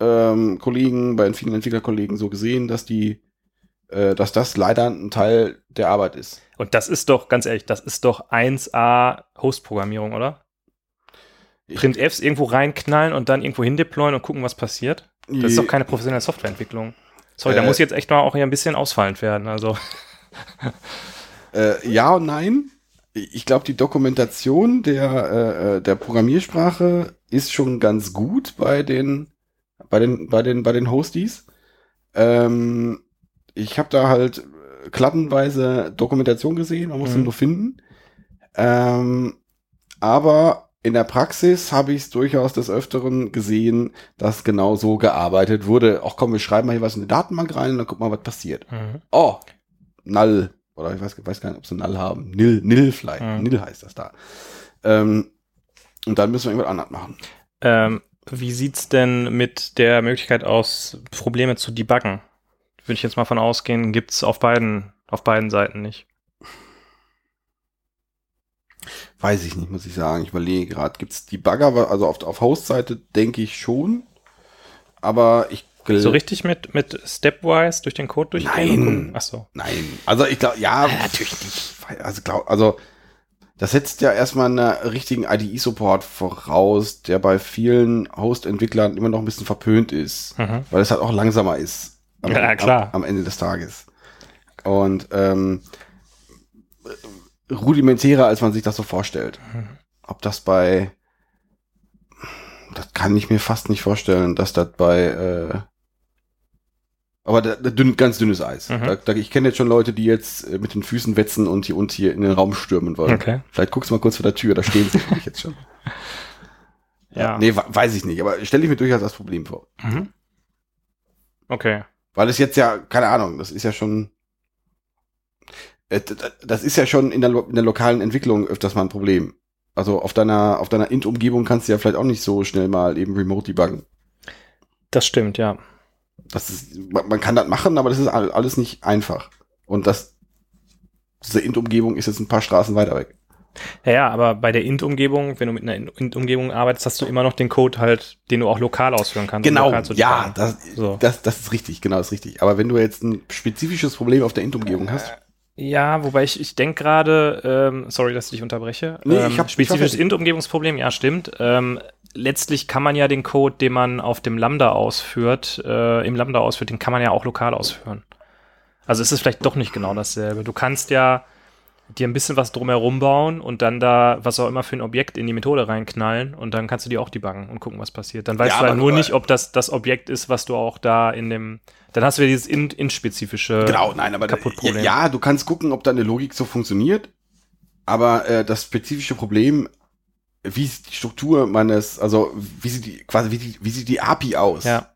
ähm, Kollegen, bei vielen Entwicklerkollegen so gesehen, dass die, äh, dass das leider ein Teil der Arbeit ist. Und das ist doch, ganz ehrlich, das ist doch 1A Host-Programmierung, oder? Ich- Printfs irgendwo reinknallen und dann irgendwo hin deployen und gucken, was passiert. Das ist doch keine professionelle Softwareentwicklung. Sorry, da Äh, muss ich jetzt echt mal auch hier ein bisschen ausfallend werden. Also, [LAUGHS] Äh, ja und nein. Ich glaube, die Dokumentation der, äh, äh, der Programmiersprache ist schon ganz gut bei den, bei den, bei den, bei den Hosties. Ähm, ich habe da halt klattenweise Dokumentation gesehen, man muss Mhm. sie nur finden. Ähm, aber in der Praxis habe ich es durchaus des Öfteren gesehen, dass genau so gearbeitet wurde. Auch komm, wir schreiben mal hier was in die Datenbank rein und dann gucken wir, was passiert. mhm. Oh, Null. Oder ich weiß, weiß gar nicht, ob sie Null haben. Nil, Nil vielleicht. Mhm. Nil heißt das da. Ähm, und dann müssen wir irgendwas anderes machen. ähm, wie sieht's denn mit der Möglichkeit aus, Probleme zu debuggen? Würde ich jetzt mal von ausgehen, gibt's auf beiden, auf beiden Seiten nicht. Weiß ich nicht, muss ich sagen. Ich überlege gerade, gibt es die Bagger, also auf, auf Host-Seite denke ich schon. Aber ich glaube. So richtig mit, mit Stepwise durch den Code durchgehen? Nein. und gucken? Ach so. Nein. Also ich glaube, ja. natürlich nicht. Also, glaub, also das setzt ja erstmal einen richtigen IDE-Support voraus, der bei vielen Host-Entwicklern immer noch ein bisschen verpönt ist. Mhm. weil es halt auch langsamer ist am, Ja, klar. Am, am Ende des Tages. Und ähm, rudimentärer, als man sich das so vorstellt. Mhm. Ob das bei das kann ich mir fast nicht vorstellen, dass das bei äh, aber da, da dünn, ganz dünnes Eis. Mhm. Da, da, ich kenne jetzt schon Leute, die jetzt äh, mit den Füßen wetzen und hier und hier in den Raum stürmen wollen. Okay. Vielleicht guckst du mal kurz vor der Tür, da stehen sie [LAUGHS] nämlich jetzt schon. Ja. Nee, we- weiß ich nicht, aber stelle ich mir durchaus das Problem vor. Mhm. Okay. Weil es jetzt ja, keine Ahnung, das ist ja schon, äh, das ist ja schon in der, in der lokalen Entwicklung öfters mal ein Problem. Also auf deiner, auf deiner Int-Umgebung kannst du ja vielleicht auch nicht so schnell mal eben remote debuggen. Das stimmt, ja. Das ist, man, man kann das machen, aber das ist all- alles nicht einfach. Und das, diese Int-Umgebung ist jetzt ein paar Straßen weiter weg. Ja, ja, aber bei der Int-Umgebung, wenn du mit einer Int-Umgebung arbeitest, hast du immer noch den Code halt, den du auch lokal ausführen kannst. um lokal zu ja, das, So. das, das ist richtig, genau, das ist richtig. Aber wenn du jetzt ein spezifisches Problem auf der Int-Umgebung hast, Ja, wobei ich, ich denke gerade, ähm, sorry, dass ich dich unterbreche. Nee, ähm, ich hab- spezifisches Int-Umgebungsproblem, ja, stimmt. Ähm, letztlich kann man ja den Code, den man auf dem Lambda ausführt, äh, im Lambda ausführt, den kann man ja auch lokal ausführen. Also es ist vielleicht doch nicht genau dasselbe. Du kannst ja dir ein bisschen was drumherum bauen und dann da, was auch immer für ein Objekt in die Methode reinknallen und dann kannst du die auch debuggen und gucken, was passiert. Dann weißt Ja, du halt nur nicht, ob das das Objekt ist, was du auch da in dem, dann hast du ja dieses in- in-spezifische Genau, nein, aber Kaputtproblem. ja, du kannst gucken, ob deine Logik so funktioniert, aber äh, das spezifische Problem, wie sieht die Struktur meines, also wie sieht die quasi wie, die, wie sieht die API aus? Ja.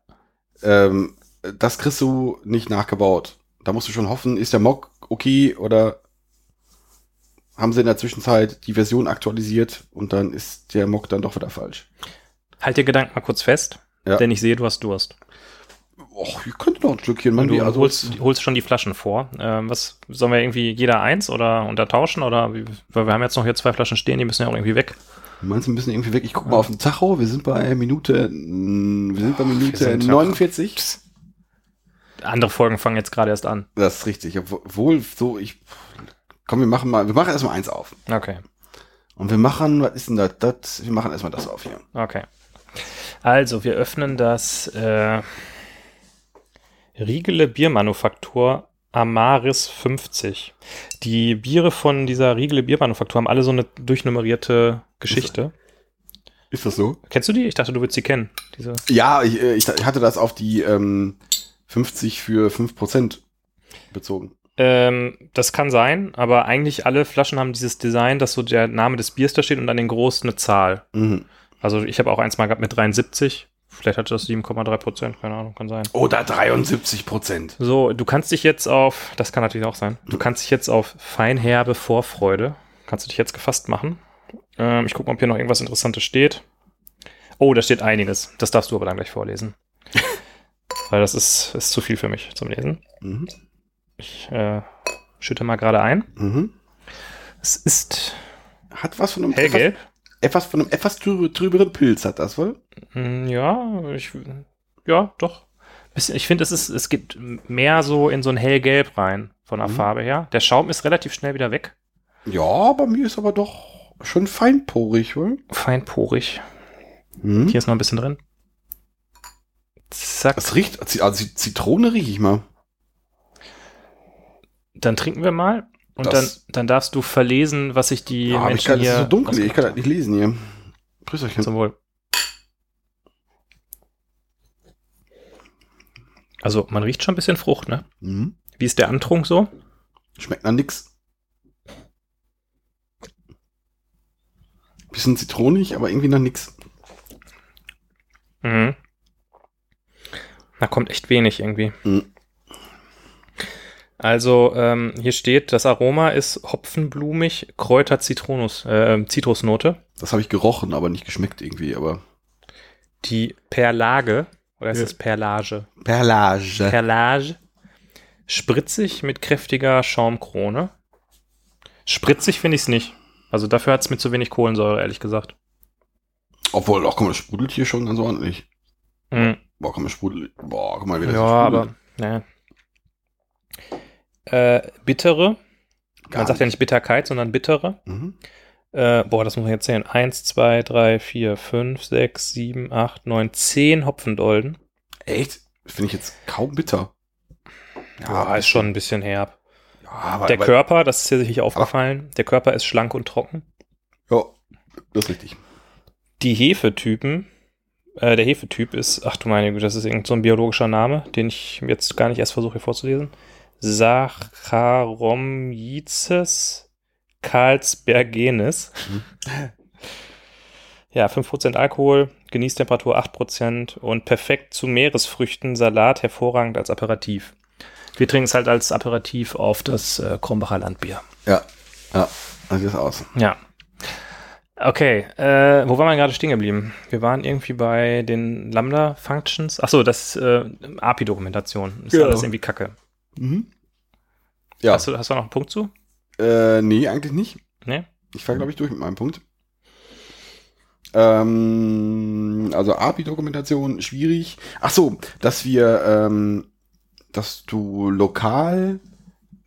Ähm, das kriegst du nicht nachgebaut. Da musst du schon hoffen, ist der Mock okay oder haben sie in der Zwischenzeit die Version aktualisiert und dann ist der Mock dann doch wieder falsch. Halt dir Gedanken mal kurz fest, Ja. denn ich sehe, du hast Durst. Och, ihr könnt noch ein Stückchen, man. du also, holst, holst schon die Flaschen vor. Ähm, was sollen wir irgendwie jeder eins oder untertauschen oder weil wir haben jetzt noch hier zwei Flaschen stehen, die müssen ja auch irgendwie weg. Du meinst, wir müssen irgendwie weg? Ich guck mal auf den Tacho. Wir sind bei Minute, wir sind bei Minute sind ja- 49. Andere Folgen fangen jetzt gerade erst an. Das ist richtig. Obwohl, so, ich, komm, wir machen mal, wir machen erstmal eins auf. Okay. Und wir machen, was ist denn das? das wir machen erstmal das auf hier. Okay. Also, wir öffnen das äh, Riegele Biermanufaktur Amaris 50. Die Biere von dieser Riegele Biermanufaktur haben alle so eine durchnummerierte Geschichte. Ist das so? Kennst du die? Ich dachte, du würdest sie kennen. Diese. Ja, ich, äh, ich hatte das auf die ähm, 50 für 5% bezogen. Ähm, das kann sein, aber eigentlich alle Flaschen haben dieses Design, dass so der Name des Biers da steht und dann den Groß eine Zahl. Mhm. Also ich habe auch eins mal gehabt mit 73. Vielleicht hatte das 7,3 Prozent, keine Ahnung, kann sein. Oder 73 Prozent. So, du kannst dich jetzt auf, das kann natürlich auch sein, du kannst dich jetzt auf feinherbe Vorfreude, kannst du dich jetzt gefasst machen. Ähm, ich gucke mal, ob hier noch irgendwas Interessantes steht. Oh, da steht einiges. Das darfst du aber dann gleich vorlesen. [LAUGHS] Weil das ist, ist zu viel für mich zum Lesen. Mhm. Ich äh, schütte mal gerade ein. Mhm. Es ist Hat was von einem hellgelb. Etwas, etwas von einem etwas trübe, trüberen Pilz hat das wohl? Hm, Ja, ich, ja, doch. Ich finde, es ist, es geht mehr so in so ein hellgelb rein von der Mhm. Farbe her. Der Schaum ist relativ schnell wieder weg. Ja, bei mir ist aber doch schon feinporig, wohl. Feinporig. Mhm. Hier ist noch ein bisschen drin. Zack. Das riecht, also Zit- Zitrone rieche ich mal. Dann trinken wir mal. Und dann, Das- dann darfst du verlesen, was sich die Ja, aber ich Menschen kann, das hier. ist so dunkel, ich kann das nicht lesen hier. Grüß euch. Zum Wohl. Also, man riecht schon ein bisschen Frucht, ne? Mhm. Wie ist der Antrunk so? Schmeckt nach nix. Bisschen zitronig, aber irgendwie nach nix. Mhm. Da kommt echt wenig irgendwie. Mhm. Also, ähm, hier steht, das Aroma ist hopfenblumig, Kräuter, Zitronus, äh, Zitrusnote. Das habe ich gerochen, aber nicht geschmeckt irgendwie, aber. Die Perlage, oder ist Ja. es Perlage? Perlage. Perlage. Spritzig mit kräftiger Schaumkrone. Spritzig finde ich es nicht. Also dafür hat es mir zu wenig Kohlensäure, ehrlich gesagt. Obwohl, auch guck mal, das sprudelt hier schon ganz ordentlich. Mhm. Boah, guck mal, sprudelt. Boah, guck mal, wie das Ja, sprudelt. aber, ne. Äh, bittere. Gar Man sagt ja nicht Bitterkeit, sondern bittere. Mhm. Äh, boah, das muss man jetzt zählen. Eins, zwei, drei, vier, fünf, sechs, sieben, acht, neun, zehn Hopfendolden. Echt? Finde ich jetzt kaum bitter. Ja, ist schon ein bisschen herb. Ja, aber, Der aber, Körper, das ist dir sicherlich aufgefallen, der Körper ist schlank und trocken. Ja, das ist richtig. Die Hefetypen, äh, der Hefetyp ist, ach du meine Güte, das ist irgend so ein biologischer Name, den ich jetzt gar nicht erst versuche hier vorzulesen. Saccharomyces carlsbergenis. Ja, 5% Alkohol, Genießtemperatur 8% und perfekt zu Meeresfrüchten, Salat, hervorragend als Aperitif. Wir trinken es halt als Aperitif auf das äh, Krombacher Landbier. Ja, ja, so sieht das aus. Ja. Okay, äh, wo waren wir gerade stehen geblieben? Wir waren irgendwie bei den Lambda-Functions. Achso, das äh, API-Dokumentation. Ist Ja. alles irgendwie kacke. Mhm. Ja, Hast, du, hast du noch einen Punkt zu? äh, nee, eigentlich nicht. Ne? Ich fahre, glaube ich, durch mit meinem Punkt. Ähm, also API-Dokumentation, schwierig. Ach so, dass wir, ähm, dass du lokal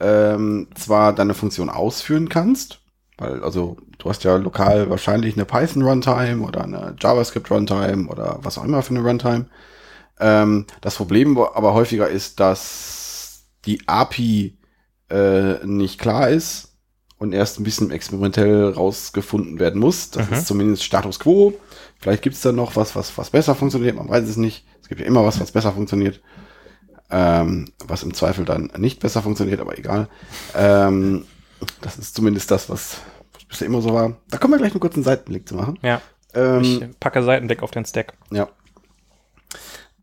ähm, zwar deine Funktion ausführen kannst, weil, also du hast ja lokal wahrscheinlich eine Python-Runtime oder eine JavaScript-Runtime oder was auch immer für eine Runtime. Ähm, das Problem aber häufiger ist, dass die API äh, nicht klar ist und erst ein bisschen experimentell rausgefunden werden muss. Das Mhm. ist zumindest Status Quo. Vielleicht gibt es da noch was, was, was besser funktioniert, man weiß es nicht. Es gibt ja immer was, was besser funktioniert. Ähm, was im Zweifel dann nicht besser funktioniert, aber egal. Ähm, das ist zumindest das, was, bisher immer so war. Da können wir gleich einen kurzen Seitenblick zu machen. Ja. Ähm, Ich packe Seitendeck auf den Stack. ja.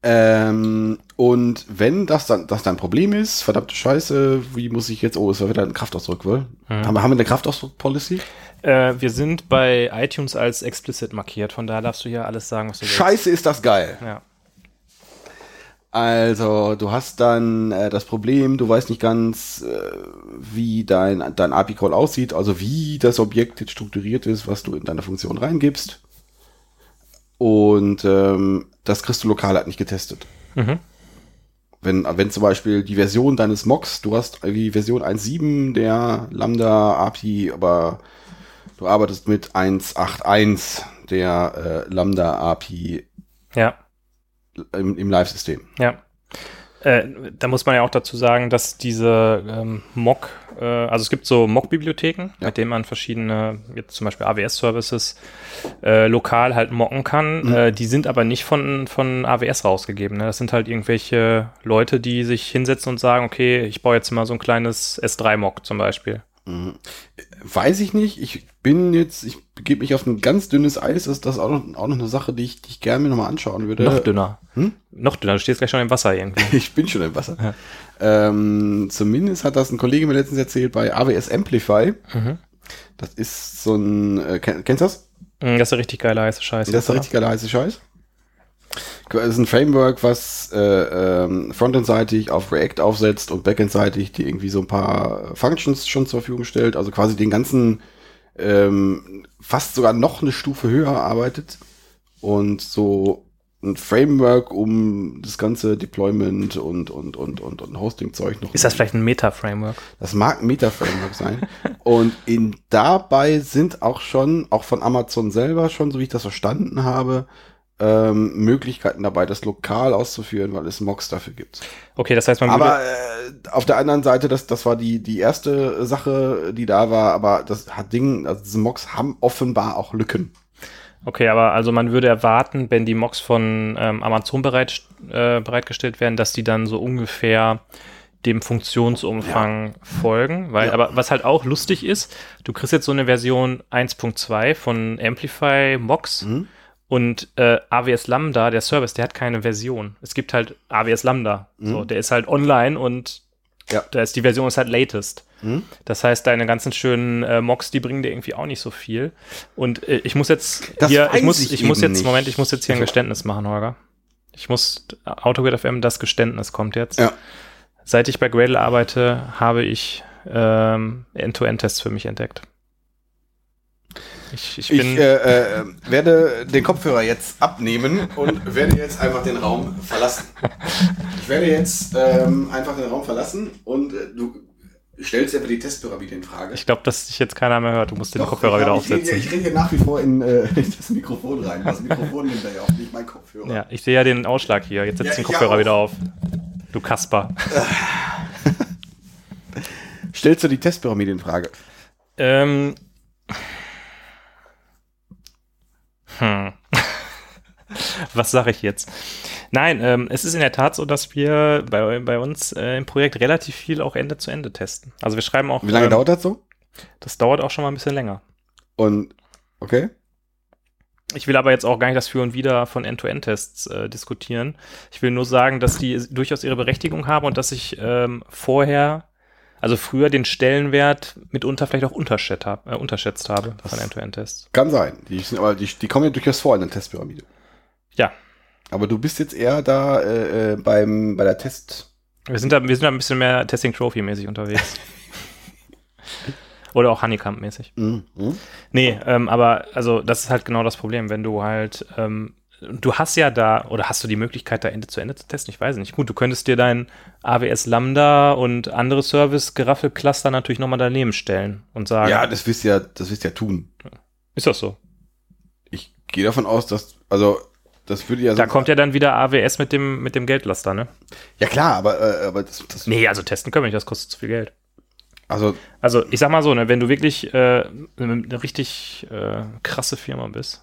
Ähm, und wenn das dann das dein Problem ist, verdammte Scheiße, wie muss ich jetzt, oh, es war wieder ein Kraftausdruck, wohl? Mhm. Haben, wir- haben wir eine Kraftausdruck-Policy? Äh, wir sind bei iTunes als explicit markiert, von daher darfst du hier alles sagen, was du willst. Scheiße, ist das geil. Ja. Also, du hast dann äh, das Problem, du weißt nicht ganz, äh, wie dein, dein API-Call aussieht, also wie das Objekt jetzt strukturiert ist, was du in deine Funktion reingibst. Und ähm, das kriegst du lokal halt nicht getestet. Mhm. Wenn, wenn zum Beispiel die Version deines Mocks, du hast irgendwie Version 1.7 der Lambda API, aber du arbeitest mit 1.8.1 der äh, Lambda API Ja, im, im Live-System. ja. Äh, da muss man ja auch dazu sagen, dass diese ähm, Mock, äh, also es gibt so Mock-Bibliotheken, Ja. mit denen man verschiedene, jetzt zum Beispiel AWS-Services, äh, lokal halt mocken kann. Mhm. Äh, die sind aber nicht von, von AWS rausgegeben. Ne? Das sind halt irgendwelche Leute, die sich hinsetzen und sagen, okay, ich baue jetzt mal so ein kleines S3-Mock zum Beispiel. Mhm. Weiß ich nicht. Ich bin jetzt, ich begebe mich auf ein ganz dünnes Eis. Ist das auch noch, auch noch eine Sache, die ich, die ich gerne mir nochmal anschauen würde? Noch dünner. Hm? Noch dünner, du stehst gleich schon im Wasser irgendwie. [LAUGHS] Ich bin schon im Wasser. Ähm, zumindest hat das ein Kollege mir letztens erzählt bei AWS Amplify. Mhm. Das ist so ein, äh, kenn, kennst du das? Mm, Das ist eine richtig geile heiße Scheiße. Das ist ein richtig geiler heiße Scheiß. Das ist ein Framework, was äh, ähm, Frontend-seitig auf React aufsetzt und Backend-seitig die irgendwie so ein paar Functions schon zur Verfügung stellt. Also quasi den ganzen ähm, fast sogar noch eine Stufe höher arbeitet und so ein Framework, um das ganze Deployment und, und, und, und, und Hosting-Zeug noch. Ist das vielleicht ein Meta-Framework? Das mag ein Meta-Framework sein. Und in dabei sind auch schon, auch von Amazon selber schon, so wie ich das verstanden habe, ähm, Möglichkeiten dabei, das lokal auszuführen, weil es Mocks dafür gibt. Okay, das heißt, man Aber würde, äh, auf der anderen Seite, das, das war die, die erste Sache, die da war, aber das hat Ding, also diese Mocks haben offenbar auch Lücken. Okay, aber also man würde erwarten, wenn die Mocks von ähm, Amazon bereit, äh, bereitgestellt werden, dass die dann so ungefähr dem Funktionsumfang folgen, weil, Ja. aber was halt auch lustig ist, du kriegst jetzt so eine Version 1.2 von Amplify Mocks Mhm. und äh, AWS Lambda, der Service, der hat keine Version. Es gibt halt AWS Lambda, so, der ist halt online und Ja. da ist die Version ist halt latest. Mhm. Das heißt, deine ganzen schönen äh, Mocks, die bringen dir irgendwie auch nicht so viel. Und äh, ich muss jetzt Das hier, ich muss, ich ich muss jetzt, nicht. Moment, ich muss jetzt hier ein Geständnis machen, Holger. Ich muss, AutoGrid FM, das Geständnis kommt jetzt. Ja. Seit ich bei Gradle arbeite, habe ich ähm, End-to-End-Tests für mich entdeckt. Ich, ich Ich äh, äh, werde den Kopfhörer jetzt abnehmen und werde jetzt einfach den Raum verlassen. Ich werde jetzt ähm, einfach den Raum verlassen und äh, du stellst einfach die Testpyramide in Frage. ich glaube, dass dich jetzt keiner mehr hört. Du musst den Doch, Kopfhörer ich, wieder ich aufsetzen. ich rede hier nach wie vor in, äh, [LAUGHS] in das Mikrofon rein. Das Mikrofon nimmt er ja auch nicht mein Kopfhörer. Ja, ich sehe ja den Ausschlag hier. Jetzt setz Ja, den ich Kopfhörer auch. wieder auf. Du Kasper. [LAUGHS] Stellst du die Testpyramide in Frage? Ähm. Hm. [LAUGHS] Was sage ich jetzt? Nein, ähm, es ist in der Tat so, dass wir bei, bei uns äh, im Projekt relativ viel auch Ende zu Ende testen. Also wir schreiben auch. Wie lange ähm, dauert das so? Das dauert auch schon mal ein bisschen länger. Und okay. Ich will aber jetzt auch gar nicht das Für und Wider von End-to-End-Tests äh, diskutieren. Ich will nur sagen, dass die durchaus ihre Berechtigung haben und dass ich ähm, vorher, also früher den Stellenwert mitunter vielleicht auch unterschätzt, hab, äh, unterschätzt habe von End-to-End-Tests. Kann sein. Die, sind, aber die, die kommen ja durchaus vor in der Testpyramide. Ja, Aber du bist jetzt eher da äh, äh, beim, bei der Test. wir sind da, wir sind da ein bisschen mehr Testing Trophy-mäßig unterwegs. Oder auch Honeycomb-mäßig. Mhm. Nee, ähm, aber also das ist halt genau das Problem, wenn du halt, ähm, du hast ja da, oder hast du die Möglichkeit, da Ende zu Ende zu testen? Ich weiß nicht. Gut, du könntest dir dein AWS Lambda und andere Service-Geraffel-Cluster natürlich nochmal daneben stellen und sagen, Ja, das wirst ja, das wirst ja tun. ist das so? Ich gehe davon aus, dass, also, das würde ja Da kommt ja dann wieder AWS mit dem, mit dem Geldlaster, ne? Ja klar, aber, äh, aber das, das Nee, also testen können wir nicht, das kostet zu viel Geld. also Also ich sag mal so, ne, wenn du wirklich äh, eine richtig äh, krasse Firma bist,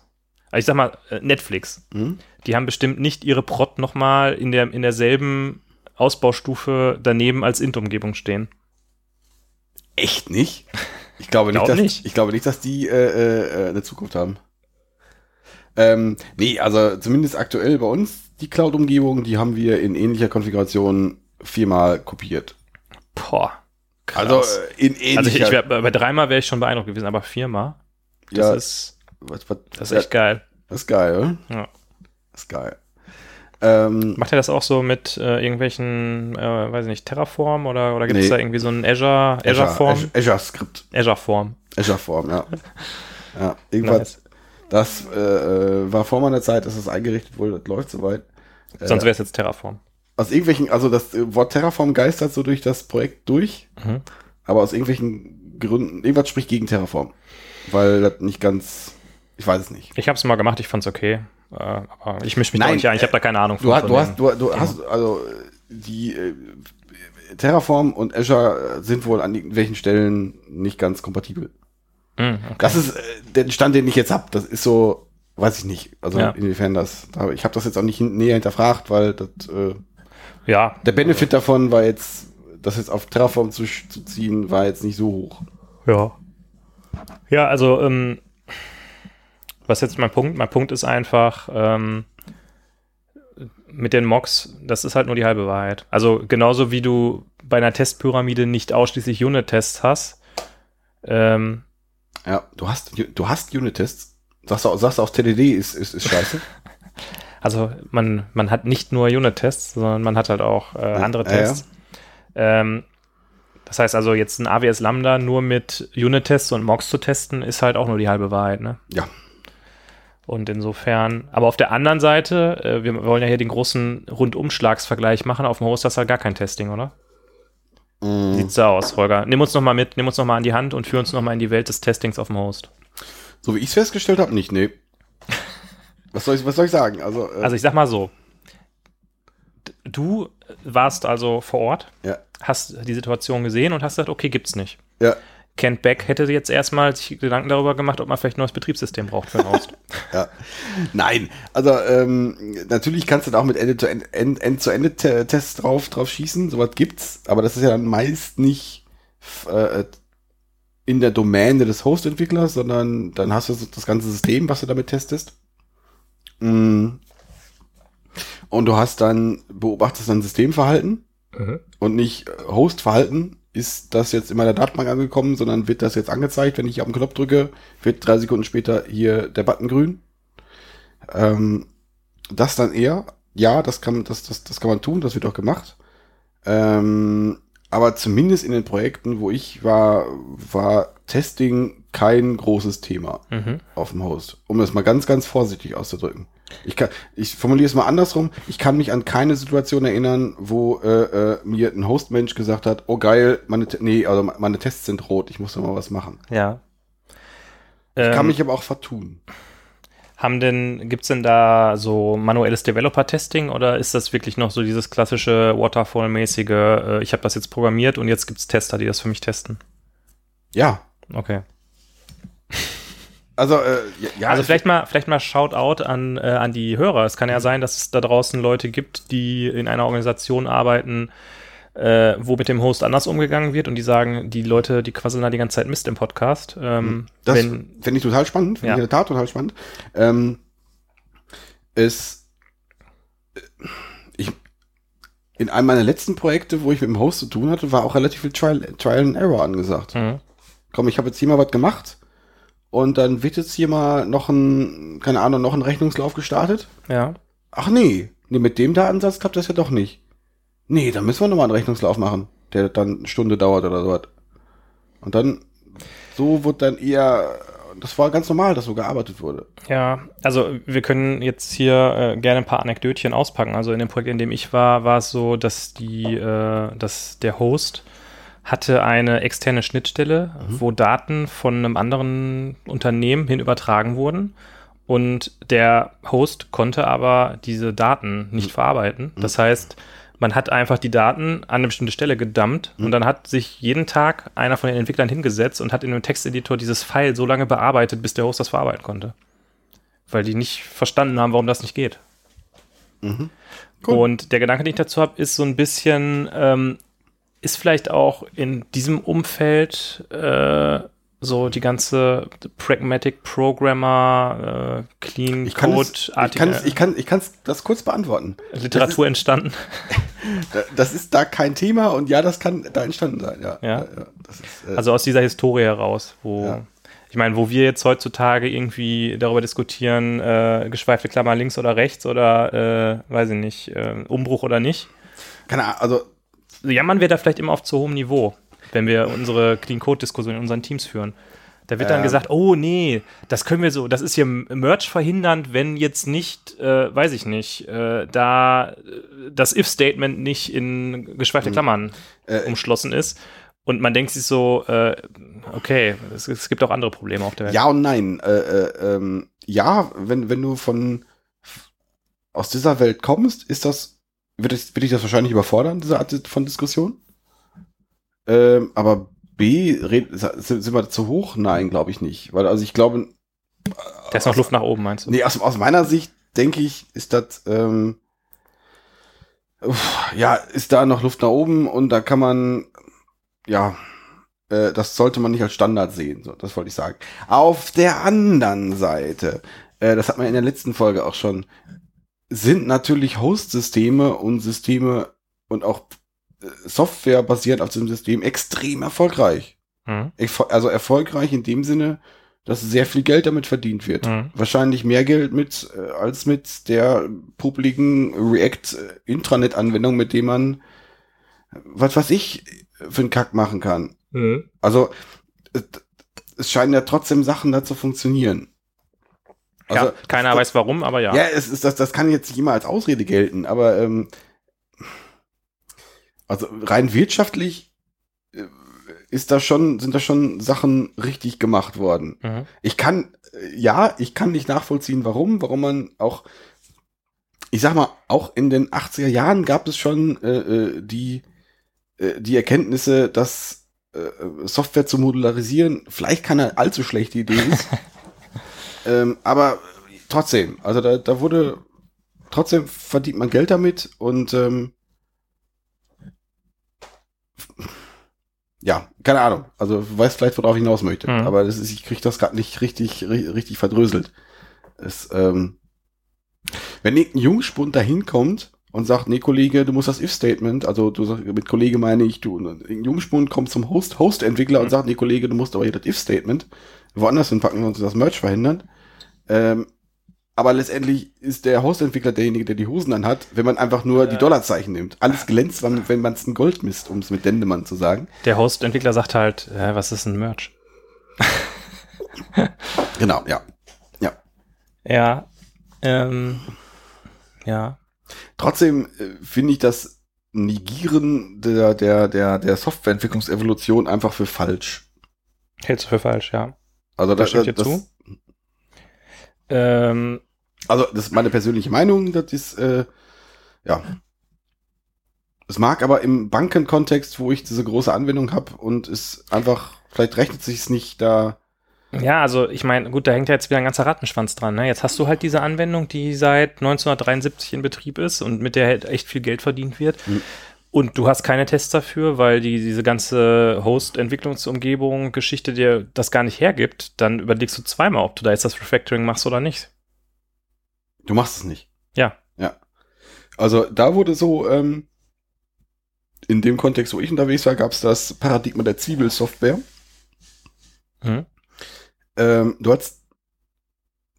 ich sag mal, äh, Netflix, hm? die haben bestimmt nicht ihre Prot nochmal in, der, in derselben Ausbaustufe daneben als Int-Umgebung stehen. echt nicht. Ich glaube [LAUGHS] nicht, dass, nicht. ich glaube nicht, dass die äh, äh, eine Zukunft haben. Ähm, nee, also zumindest aktuell bei uns die Cloud-Umgebung, die haben wir in ähnlicher Konfiguration viermal kopiert. Boah. Krass. Also äh, in ähnlicher. also ich, ich wär, bei bei dreimal wäre ich schon beeindruckt gewesen, aber viermal, das ja, ist, was, was, das ist echt geil. Das ist geil, oder? Ja. Das ist geil. Ähm, Macht er das auch so mit äh, irgendwelchen, äh, weiß ich nicht, Terraform oder, oder gibt es Nee. da irgendwie so einen Azure, Azure Form? Azure, Azure Skript. Azure Form. Azure Form, ja. Ja, irgendwas. Nice. Das äh, äh, war vor meiner Zeit, dass es eingerichtet wurde, das läuft soweit. Sonst wäre es jetzt Terraform. Aus irgendwelchen, also das äh, Wort Terraform geistert so durch das Projekt durch, Mhm. aber aus irgendwelchen Gründen, irgendwas spricht gegen Terraform. Weil das nicht ganz, ich weiß es nicht. Ich habe es mal gemacht, ich fand's okay. Äh, aber ich mische mich Nein, da nicht ein, ich habe da keine Ahnung Du, hast, von du hast, du, du hast, also äh, die äh, Terraform und Azure äh, sind wohl an irgendwelchen Stellen nicht ganz kompatibel. Mhm, okay. Das ist äh, der Stand, den ich jetzt hab. Das ist so, weiß ich nicht. Also Ja. inwiefern das. Ich habe das jetzt auch nicht näher hinterfragt, weil das, äh, Ja, der Benefit davon war jetzt, das jetzt auf Terraform zu, zu ziehen, war jetzt nicht so hoch. Ja. Ja, also, ähm, was jetzt mein Punkt? Mein Punkt ist einfach, ähm, mit den Mocks, das ist halt nur die halbe Wahrheit. Also genauso wie du bei einer Testpyramide nicht ausschließlich Unit-Tests hast, ähm, Ja, du hast, du hast Unit-Tests. Sagst du, sagst du auch TDD ist, ist, ist scheiße. [LAUGHS] also man, man hat nicht nur Unit-Tests, sondern man hat halt auch äh, andere ja, ja. Tests. Ähm, das heißt also jetzt ein AWS Lambda nur mit Unit-Tests und Mocks zu testen, ist halt auch nur die halbe Wahrheit, ne? ja. Und insofern, aber auf der anderen Seite, äh, wir wollen ja hier den großen Rundumschlagsvergleich machen. Auf dem Host hast du halt gar kein Testing, oder? Mm. Sieht's so aus, Holger. Nimm uns noch mal mit, nimm uns noch mal an die Hand und führ uns noch mal in die Welt des Testings auf dem Host. So wie ich es festgestellt habe, nicht, nee. [LAUGHS] Was soll ich, was soll ich sagen? Also, äh, Also ich sag mal so, du warst also vor Ort, ja, hast die Situation gesehen und hast gesagt, okay, gibt's nicht. ja, Kent Beck hätte jetzt erstmal sich Gedanken darüber gemacht, ob man vielleicht ein neues Betriebssystem braucht für einen Host. [LAUGHS] ja. Nein, also ähm, natürlich kannst du da auch mit End-zu-Ende-Tests drauf, drauf schießen, sowas gibt's, aber das ist ja dann meist nicht äh, in der Domäne des Host-Entwicklers, sondern dann hast du das ganze System, was du damit testest. Mm. Und du hast dann, beobachtest dann Systemverhalten und nicht äh, Host-Verhalten. Ist das jetzt in meiner Datenbank angekommen, sondern wird das jetzt angezeigt, wenn ich auf den Knopf drücke, wird drei Sekunden später hier der Button grün. Ähm, das dann eher, ja, das kann, das, das, das kann man tun, das wird auch gemacht. Ähm, aber zumindest in den Projekten, wo ich war, war Testing kein großes Thema Mhm. auf dem Host. Um das mal ganz, ganz vorsichtig auszudrücken. Ich kann, ich formuliere es mal andersrum. Ich kann mich an keine Situation erinnern, wo äh, äh, mir ein Hostmensch gesagt hat, oh geil, meine, nee, also meine Tests sind rot, ich muss da mal was machen. Ja. Ich kann Ähm, mich aber auch vertun. Haben denn, gibt's denn da so manuelles Developer-Testing oder ist das wirklich noch so dieses klassische Waterfall-mäßige, äh, ich habe das jetzt programmiert und jetzt gibt's Tester, die das für mich testen? Ja. Okay. Also, äh, ja, also vielleicht mal, vielleicht mal Shoutout an, äh, an die Hörer. Es kann ja sein, dass es da draußen Leute gibt, die in einer Organisation arbeiten, äh, wo mit dem Host anders umgegangen wird und die sagen, die Leute, die quasseln da die ganze Zeit Mist im Podcast. Ähm, Das wenn, finde ich total spannend, finde Ja. ich in der Tat total spannend. Ähm, es, äh, ich, in einem meiner letzten Projekte, wo ich mit dem Host zu tun hatte, war auch relativ viel Trial, Trial and Error angesagt. Mhm. Komm, ich habe jetzt hier mal was gemacht und dann wird jetzt hier mal noch ein, keine Ahnung, noch ein Rechnungslauf gestartet. ja. Ach nee, nee, mit dem Datensatz klappt das ja doch nicht. Nee, dann müssen wir nochmal einen Rechnungslauf machen, der dann eine Stunde dauert oder sowas. Und dann, so wird dann eher, das war ganz normal, dass so gearbeitet wurde. Ja, also wir können jetzt hier äh, gerne ein paar Anekdötchen auspacken. Also in dem Projekt, in dem ich war, war es so, dass die, äh, dass der Host hatte eine externe Schnittstelle, wo Daten von einem anderen Unternehmen hin übertragen wurden. Und der Host konnte aber diese Daten nicht verarbeiten. Das heißt, man hat einfach die Daten an eine bestimmte Stelle gedumpt und dann hat sich jeden Tag einer von den Entwicklern hingesetzt und hat in einem Texteditor dieses File so lange bearbeitet, bis der Host das verarbeiten konnte. Weil die nicht verstanden haben, warum das nicht geht. Cool. Und der Gedanke, den ich dazu habe, ist so ein bisschen, ähm, ist vielleicht auch in diesem Umfeld äh, so die ganze Pragmatic Programmer, äh, Clean Ich kann Code, es, ich kann es, ich kann, ich kann das kurz beantworten. Literatur entstanden. Das ist, [LAUGHS] ist da kein Thema und ja, das kann da entstanden sein, ja. Ja. das ist, äh, Also aus dieser Historie heraus, wo Ja. Ich meine, wo wir jetzt heutzutage irgendwie darüber diskutieren, äh, geschweifte Klammer links oder rechts oder, äh, weiß ich nicht, äh, Umbruch oder nicht. Keine Ahnung, also Jammern wir da vielleicht immer auf zu hohem Niveau, wenn wir unsere Clean-Code-Diskussion in unseren Teams führen. Da wird dann Ähm. gesagt, oh nee, das können wir so, das ist hier Merch verhindernd, wenn jetzt nicht, äh, weiß ich nicht, äh, da äh, das If-Statement nicht in geschweifte Klammern Äh, umschlossen ist. Und man denkt sich so, äh, okay, es, es gibt auch andere Probleme auf der Welt. Ja und nein. Äh, äh, ähm, ja, wenn, wenn du von aus dieser Welt kommst, ist das, wird, es, wird dich das wahrscheinlich überfordern, diese Art von Diskussion. Ähm, aber B, sind, sind wir zu hoch? Nein, glaube ich nicht. Weil, also ich glaube, Da ist noch Luft nach oben, meinst du? nee, aus, aus meiner Sicht, denke ich, ist das, ähm, ja, ist da noch Luft nach oben und da kann man, ja, äh, das sollte man nicht als Standard sehen, so, das wollte ich sagen. Auf der anderen Seite, äh, das hat man in der letzten Folge auch schon, sind natürlich Host-Systeme und Systeme und auch äh, Software basiert auf diesem System extrem erfolgreich. Mhm. Also erfolgreich in dem Sinne, dass sehr viel Geld damit verdient wird. Mhm. Wahrscheinlich mehr Geld mit äh, als mit der publiken React äh, Intranet Anwendung, mit dem man was weiß ich für einen Kack machen kann. Mhm. Also es, es scheinen ja trotzdem Sachen da zu funktionieren. Also, ja, keiner das, weiß warum, aber ja. ja, es ist das, das kann jetzt nicht immer als Ausrede gelten, aber ähm, also rein wirtschaftlich äh, ist da schon, sind da schon Sachen richtig gemacht worden. Mhm. Ich kann, äh, ja, ich kann nicht nachvollziehen, warum, warum man auch, ich sag mal, auch in den 80er Jahren gab es schon äh, äh, die, äh, die Erkenntnisse, dass äh, Software zu modularisieren vielleicht keine allzu schlechte Idee ist. [LAUGHS] ähm, aber trotzdem, also da, da wurde, trotzdem verdient man Geld damit und ähm, ja, keine Ahnung. Also du weißt vielleicht, worauf ich hinaus möchte. Mhm. Aber das ist, ich kriege das gerade nicht richtig, ri- richtig verdröselt. Es, ähm, wenn irgendein Jungspund da hinkommt und sagt, nee, Kollege, du musst das If-Statement, also du sagst, mit Kollege meine ich, du, und ein Jungspund kommt zum Host, Host-Entwickler und Mhm. sagt, nee, Kollege, du musst aber hier das If-Statement woanders hinpacken und das Merch verhindern. Ähm, aber letztendlich ist der Host-Entwickler derjenige, der die Hosen anhat, wenn man einfach nur die Ja. Dollarzeichen nimmt. Alles glänzt, wenn man es ein Gold misst, um es mit Dendemann zu sagen. Der Host-Entwickler sagt halt, äh, was ist ein Merch? [LAUGHS] Genau, ja. Ja, ähm, ja. Trotzdem äh, finde ich das Negieren der, der, der, der Softwareentwicklungsevolution einfach für falsch. Hältst du für falsch, ja. Also Da das, stimme ich dir das, zu. Ähm, also das ist meine persönliche Meinung, das ist, äh, ja. Es mag aber im Bankenkontext, wo ich diese große Anwendung habe und es einfach, vielleicht rechnet sich nicht da. Ja, also ich meine, gut, da hängt ja jetzt wieder ein ganzer Rattenschwanz dran. Ne? Jetzt hast du halt diese Anwendung, die seit 1973 in Betrieb ist und mit der halt echt viel Geld verdient wird. Mhm. Und du hast keine Tests dafür, weil die, diese ganze Host-Entwicklungsumgebung, Geschichte dir das gar nicht hergibt. Dann überlegst du zweimal, ob du da jetzt das Refactoring machst oder nicht. Du machst es nicht. Ja. Ja. Also da wurde so, ähm, in dem Kontext, wo ich unterwegs war, gab es das Paradigma der Zwiebelsoftware. Mhm. Ähm, du hast,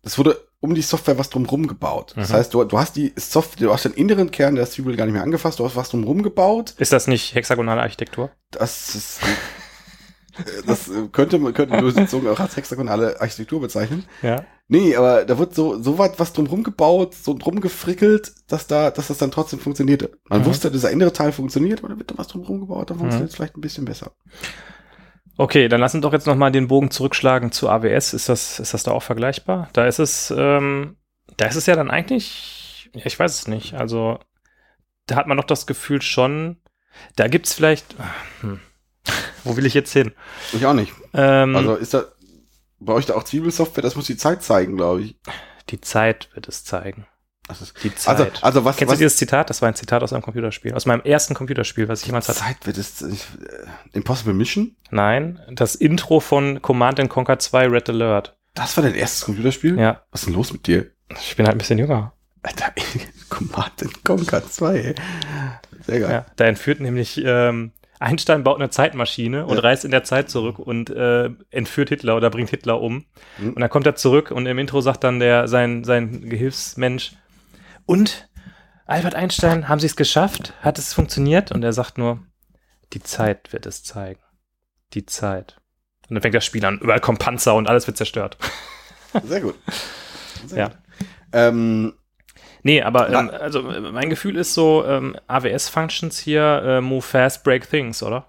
es wurde um die Software was drumherum gebaut. Das Mhm. heißt, du, du hast die Software, du hast den inneren Kern der Zwiebel gar nicht mehr angefasst, du hast was drumherum gebaut. Ist das nicht hexagonale Architektur? Das ist, äh, das äh, könnte man, könnte man auch [LAUGHS] als hexagonale Architektur bezeichnen. Ja. Nee, aber da wird so, so weit was drumherum gebaut, so drum gefrickelt, dass da, dass das dann trotzdem funktionierte. Man Mhm. wusste, dieser innere Teil funktioniert, aber da wird da was drumherum gebaut, dann funktioniert Mhm. es vielleicht ein bisschen besser. Okay, dann lass uns doch jetzt nochmal den Bogen zurückschlagen zu AWS. Ist das, ist das da auch vergleichbar? Da ist es, ähm, da ist es ja dann eigentlich, ja, ich weiß es nicht. Also, da hat man doch das Gefühl schon, da gibt's vielleicht, hm, wo will ich jetzt hin? Ich auch nicht. Ähm, Also ist da, bei euch da auch Zwiebelsoftware, das muss die Zeit zeigen, glaube ich. die Zeit wird es zeigen. Die Zeit. also, also was, Kennst was du dieses Zitat? Das war ein Zitat aus einem Computerspiel. Aus meinem ersten Computerspiel, was ich jemals hatte. Zeit wird es, äh, Impossible Mission? Nein, das Intro von Command and Conquer 2 Red Alert. Das war dein erstes Computerspiel? Ja, Was ist denn los mit dir? ich bin halt ein bisschen jünger. Alter, [LAUGHS] Command Conquer 2, ey. Sehr geil. Ja, da entführt nämlich, ähm, Einstein baut eine Zeitmaschine und Ja. reist in der Zeit zurück und äh, entführt Hitler oder bringt Hitler um. Mhm. Und dann kommt er zurück und im Intro sagt dann der sein, sein Gehilfsmensch, und Albert Einstein, haben Sie es geschafft? Hat es funktioniert? Und er sagt nur, die Zeit wird es zeigen. Die Zeit. Und dann fängt das Spiel an. Überall kommen Panzer und alles wird zerstört. [LAUGHS] Sehr gut. Sehr Ja. gut. Ähm, Nee, aber ähm, also äh, mein Gefühl ist so, ähm, AWS-Functions hier, äh, move fast, break things, oder?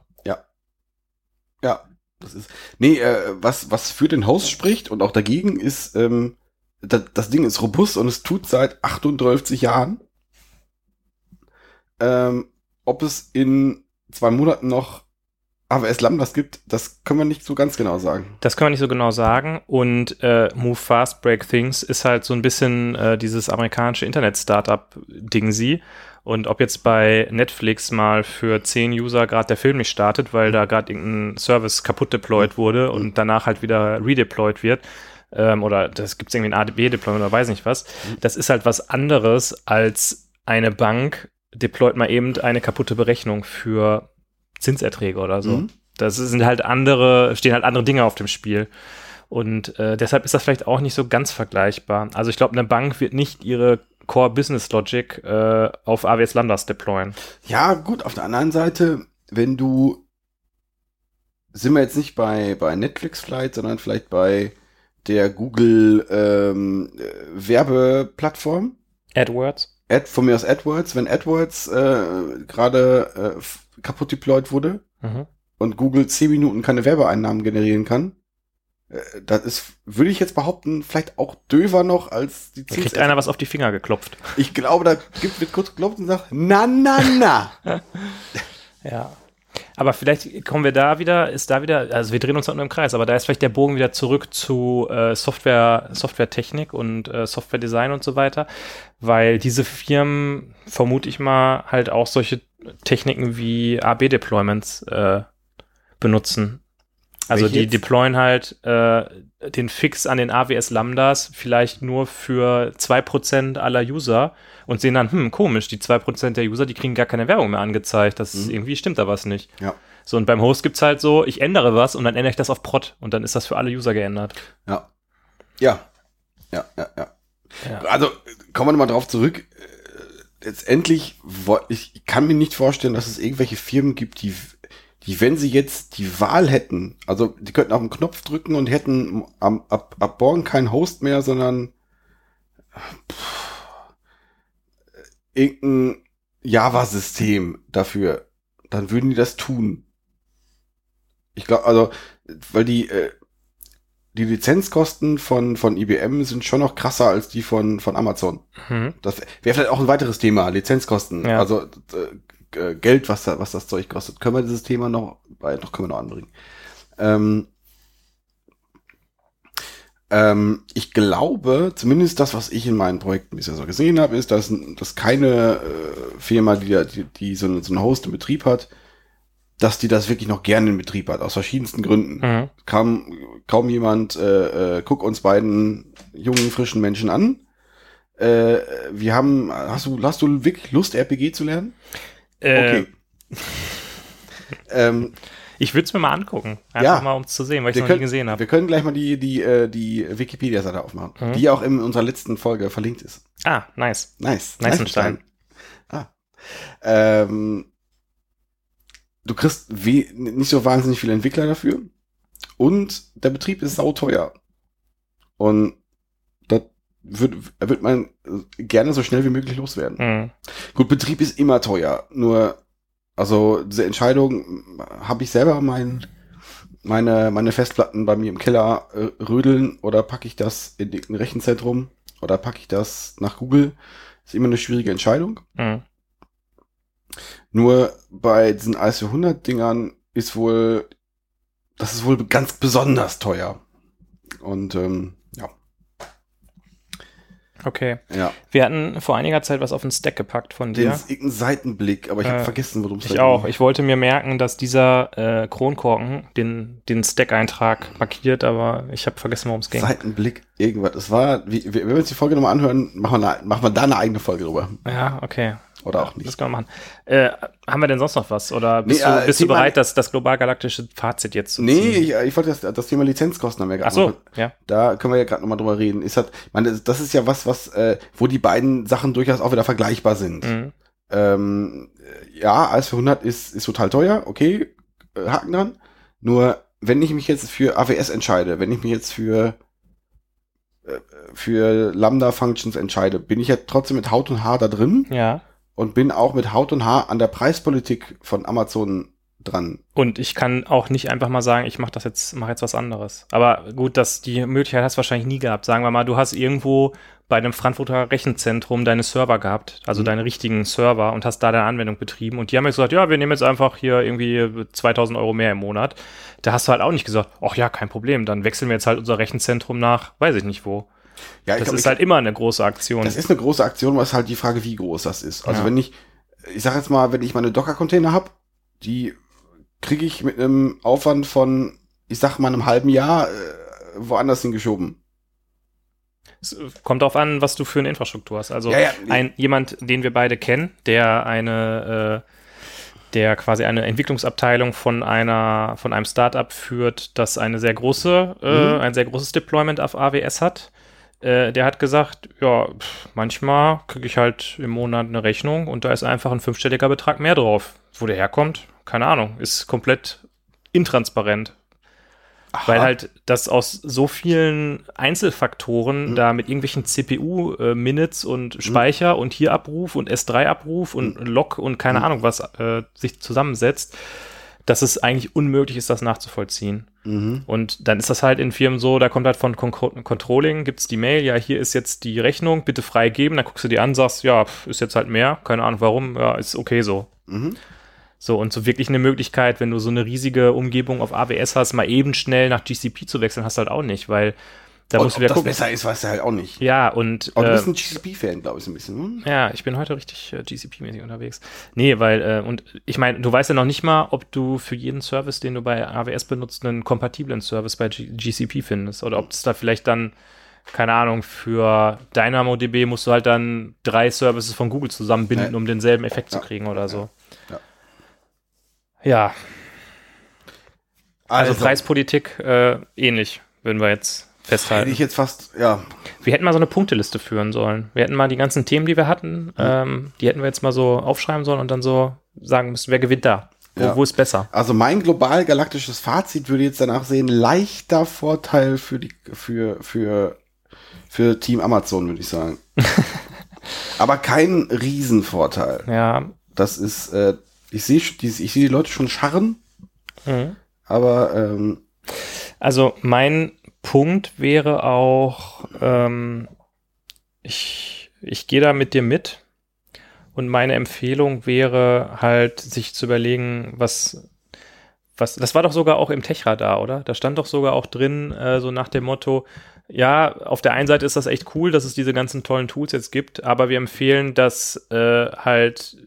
Ja, das ist. Nee, äh, was, was für den Host spricht und auch dagegen ist, ähm, das, das Ding ist robust und es tut seit 38 Jahren. Ähm, ob es in zwei Monaten noch AWS Lambdas gibt, das können wir nicht so ganz genau sagen. Das können wir nicht so genau sagen. Und äh, Move Fast, Break Things ist halt so ein bisschen äh, dieses amerikanische Internet-Startup-Ding-Sie. Und ob jetzt bei Netflix mal für 10 User gerade der Film nicht startet, weil da gerade irgendein Service kaputt deployed wurde und danach halt wieder redeployed wird, ähm, oder das gibt es irgendwie ein ADB-Deployment oder weiß nicht was, das ist halt was anderes als eine Bank deployt mal eben eine kaputte Berechnung für Zinserträge oder so. Mhm. Das sind halt andere, stehen halt andere Dinge auf dem Spiel. Und äh, deshalb ist das vielleicht auch nicht so ganz vergleichbar. Also ich glaube, eine Bank wird nicht ihre Core Business Logic äh, auf AWS Lambdas deployen. Ja, gut, auf der anderen Seite, wenn du, sind wir jetzt nicht bei, bei Netflix vielleicht, sondern vielleicht bei der Google ähm, äh, Werbeplattform. AdWords. Ad, von mir aus AdWords, wenn AdWords äh, gerade äh, kaputt deployed wurde Mhm. und Google 10 Minuten keine Werbeeinnahmen generieren kann, äh, das ist, würde ich jetzt behaupten, vielleicht auch döver noch als die Da kriegt einer was auf die Finger geklopft. Ich glaube, da gibt, wird kurz geklopft und sagt, na, na, na. [LAUGHS] Ja. Aber vielleicht kommen wir da wieder, ist da wieder, also wir drehen uns halt nur im Kreis, aber da ist vielleicht der Bogen wieder zurück zu äh, Software, Softwaretechnik und äh, Softwaredesign und so weiter, weil diese Firmen, vermute ich mal, halt auch solche Techniken wie AB-Deployments äh, benutzen. Also Welche die jetzt? deployen halt äh, den Fix an den AWS Lambdas vielleicht nur für 2% aller User und sehen dann, hm, komisch, die 2% der User, die kriegen gar keine Werbung mehr angezeigt. Das ist, Mhm. irgendwie stimmt da was nicht. Ja. So, und beim Host gibt's halt so, ich ändere was und dann ändere ich das auf Prod und dann ist das für alle User geändert. Ja. Ja. Ja, ja, ja. Ja. Also, kommen wir nochmal drauf zurück. Äh, Letztendlich, ich kann mir nicht vorstellen, dass es irgendwelche Firmen gibt, die, die, wenn sie jetzt die Wahl hätten, also die könnten auf den Knopf drücken und hätten am, ab, ab morgen keinen Host mehr, sondern pff, irgendein Java-System dafür, dann würden die das tun. Ich glaube, also, weil die, äh, die Lizenzkosten von, von IBM sind schon noch krasser als die von, von Amazon. Mhm. Das wäre vielleicht auch ein weiteres Thema, Lizenzkosten. Ja. Also äh, äh, Geld, was, da, was das Zeug kostet. Können wir dieses Thema noch, äh, noch können wir noch anbringen. Ähm, ähm, ich glaube, zumindest das, was ich in meinen Projekten bisher so gesehen habe, ist, dass, dass keine äh, Firma, die, die, die so, einen- so einen Host in Betrieb hat, dass die das wirklich noch gerne in Betrieb hat, aus verschiedensten Gründen Mhm. kam kaum jemand, äh, äh, guck uns beiden jungen, frischen Menschen an. Äh, wir haben, hast du, hast du wirklich Lust, RPG zu lernen? Äh, Okay. [LAUGHS] ähm, Ich würde es mir mal angucken. Einfach Ja. mal, um es zu sehen, weil ich es noch nie können, gesehen habe. wir können gleich mal die, die, äh, die Wikipedia-Seite aufmachen, Mhm. die auch in unserer letzten Folge verlinkt ist. Ah, nice. Nice. Neißenstein. Ah. Ähm, du kriegst nicht so wahnsinnig viele Entwickler dafür. Und der Betrieb ist sauteuer. Und wird, wird man äh, gerne so schnell wie möglich loswerden. Mhm. Gut, Betrieb ist immer teuer. Nur, also diese Entscheidung habe ich selber mein, meine, meine Festplatten bei mir im Keller äh, rödeln oder packe ich das in ein Rechenzentrum oder packe ich das nach Google. Ist immer eine schwierige Entscheidung. Mhm. Nur bei diesen IC100-Dingern ist wohl, das ist wohl ganz besonders teuer. Und ähm, Okay. ja. Wir hatten vor einiger Zeit was auf den Stack gepackt von Den dir. irgendein Seitenblick, aber ich habe Äh, vergessen, worum es Ich auch. Ich wollte mir merken, dass dieser äh, Kronkorken den, den Stack-Eintrag markiert, aber ich habe vergessen, worum es ging. Seitenblick, irgendwas. Es war, wie, wenn wir uns die Folge nochmal anhören, machen wir, eine, machen wir da eine eigene Folge drüber. Ja, okay. Oder auch nicht. Das können wir machen. Äh, haben wir denn sonst noch was? Oder bist Nee, du, äh, bist du Thema- bereit, das, das global-galaktische Fazit jetzt zu Nee, ziehen? ich, ich wollte das, das Thema Lizenzkosten haben wir Ach gerade so, noch- ja. Da können wir ja gerade nochmal drüber reden. Ist halt, meine, das ist ja was, was, äh, wo die beiden Sachen durchaus auch wieder vergleichbar sind. Mhm. Ähm, äh, ja, AS für 100 ist, ist total teuer, okay, äh, Haken dran. Nur, wenn ich mich jetzt für AWS entscheide, wenn ich mich jetzt für, äh, für Lambda-Functions entscheide, bin ich ja trotzdem mit Haut und Haar da drin Ja. Und bin auch mit Haut und Haar an der Preispolitik von Amazon dran. Und ich kann auch nicht einfach mal sagen, ich mache das jetzt, mache jetzt was anderes. Aber gut, dass die Möglichkeit hast du wahrscheinlich nie gehabt. Sagen wir mal, du hast irgendwo bei einem Frankfurter Rechenzentrum deine Server gehabt, also Mhm. deine richtigen Server und hast da deine Anwendung betrieben. Und die haben jetzt gesagt, ja, wir nehmen jetzt einfach hier irgendwie 2000 Euro mehr im Monat. Da hast du halt auch nicht gesagt, ach ja, kein Problem, dann wechseln wir jetzt halt unser Rechenzentrum nach, weiß ich nicht wo. Ja, Das glaub, ist halt immer eine große Aktion. Das ist eine große Aktion, was halt die Frage, wie groß das ist. Also Ja. wenn ich, ich sag jetzt mal, wenn ich meine Docker-Container habe, die kriege ich mit einem Aufwand von, ich sag mal, einem halben Jahr äh, woanders hingeschoben. Es kommt darauf an, was du für eine Infrastruktur hast. Also Ja, ja. ein jemand, den wir beide kennen, der eine, äh, der quasi eine Entwicklungsabteilung von einer, von einem Startup führt, das eine sehr große, äh, Mhm. ein sehr großes Deployment auf AWS hat. Äh, der hat gesagt, ja, pff, manchmal kriege ich halt im Monat eine Rechnung und da ist einfach ein fünfstelliger Betrag mehr drauf. Wo der herkommt, keine Ahnung, ist komplett intransparent. Weil Aha. halt das aus so vielen Einzelfaktoren Mhm. da mit irgendwelchen CPU-Minutes und Speicher und hier Abruf und S3-Abruf und Log und keine Mhm. Ahnung was äh, sich zusammensetzt, dass es eigentlich unmöglich ist, das nachzuvollziehen. Mhm. Und dann ist das halt in Firmen so, da kommt halt von Con Controlling, gibt's die Mail, ja, hier ist jetzt die Rechnung, bitte freigeben, dann guckst du die an, sagst, ja, ist jetzt halt mehr, keine Ahnung warum, ja, ist okay so. Mhm. So, und so wirklich eine Möglichkeit, wenn du so eine riesige Umgebung auf AWS hast, mal eben schnell nach GCP zu wechseln, hast du halt auch nicht, weil da Und musst ob wieder das gucken. besser ist, weißt du halt auch nicht. Ja, und Aber du äh, bist ein GCP-Fan, glaube ich, so ein bisschen. Hm? ja, ich bin heute richtig äh, GCP-mäßig unterwegs. Nee, weil, äh, und ich meine, du weißt ja noch nicht mal, ob du für jeden Service, den du bei AWS benutzt, einen kompatiblen Service bei G GCP findest. Oder ob es da vielleicht dann, keine Ahnung, für DynamoDB musst du halt dann drei Services von Google zusammenbinden, Ja. um denselben Effekt Ja. zu kriegen oder so. Ja. Ja, also, Also, Preispolitik äh, ähnlich, würden wir jetzt hätte festhalten. ich jetzt fast, ja, Wir hätten mal so eine Punkteliste führen sollen. Wir hätten mal die ganzen Themen, die wir hatten, ähm, die hätten wir jetzt mal so aufschreiben sollen und dann so sagen müssen, wer gewinnt da? Wo, Ja. wo ist besser? Also mein global galaktisches Fazit würde jetzt danach sehen, leichter Vorteil für die für für für Team Amazon würde ich sagen. [LAUGHS] Aber kein Riesenvorteil. Ja. Das ist äh, ich sehe ich sehe die Leute schon scharren, Mhm. aber ähm, Also mein Punkt wäre auch, ähm, ich, ich gehe da mit dir mit und meine Empfehlung wäre halt, sich zu überlegen, was, was, das war doch sogar auch im Techradar, oder? Da stand doch sogar auch drin, äh, so nach dem Motto, ja, auf der einen Seite ist das echt cool, dass es diese ganzen tollen Tools jetzt gibt, aber wir empfehlen, dass äh, halt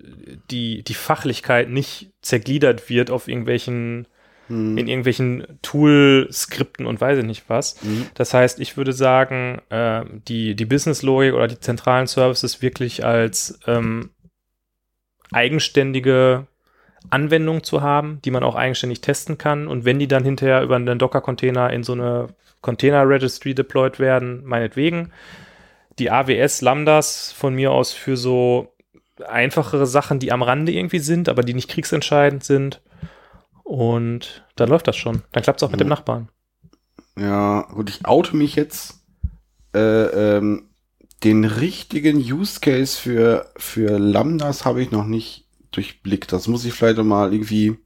die, die Fachlichkeit nicht zergliedert wird auf irgendwelchen hm, in irgendwelchen Tool-Skripten und weiß ich nicht was. hm, Das heißt, ich würde sagen, äh, die, die Business-Logik oder die zentralen Services wirklich als ähm, eigenständige Anwendung zu haben, die man auch eigenständig testen kann. Und wenn die dann hinterher über einen Docker-Container in so eine Container-Registry deployed werden, meinetwegen. Die AWS Lambdas von mir aus für so einfachere Sachen, die am Rande irgendwie sind, aber die nicht kriegsentscheidend sind. Und dann läuft das schon. Dann klappt es auch mit dem Mhm. Nachbarn. ja, gut, ich oute mich jetzt äh, ähm, den richtigen Use Case für für Lambdas habe ich noch nicht durchblickt. Das muss ich vielleicht noch mal irgendwie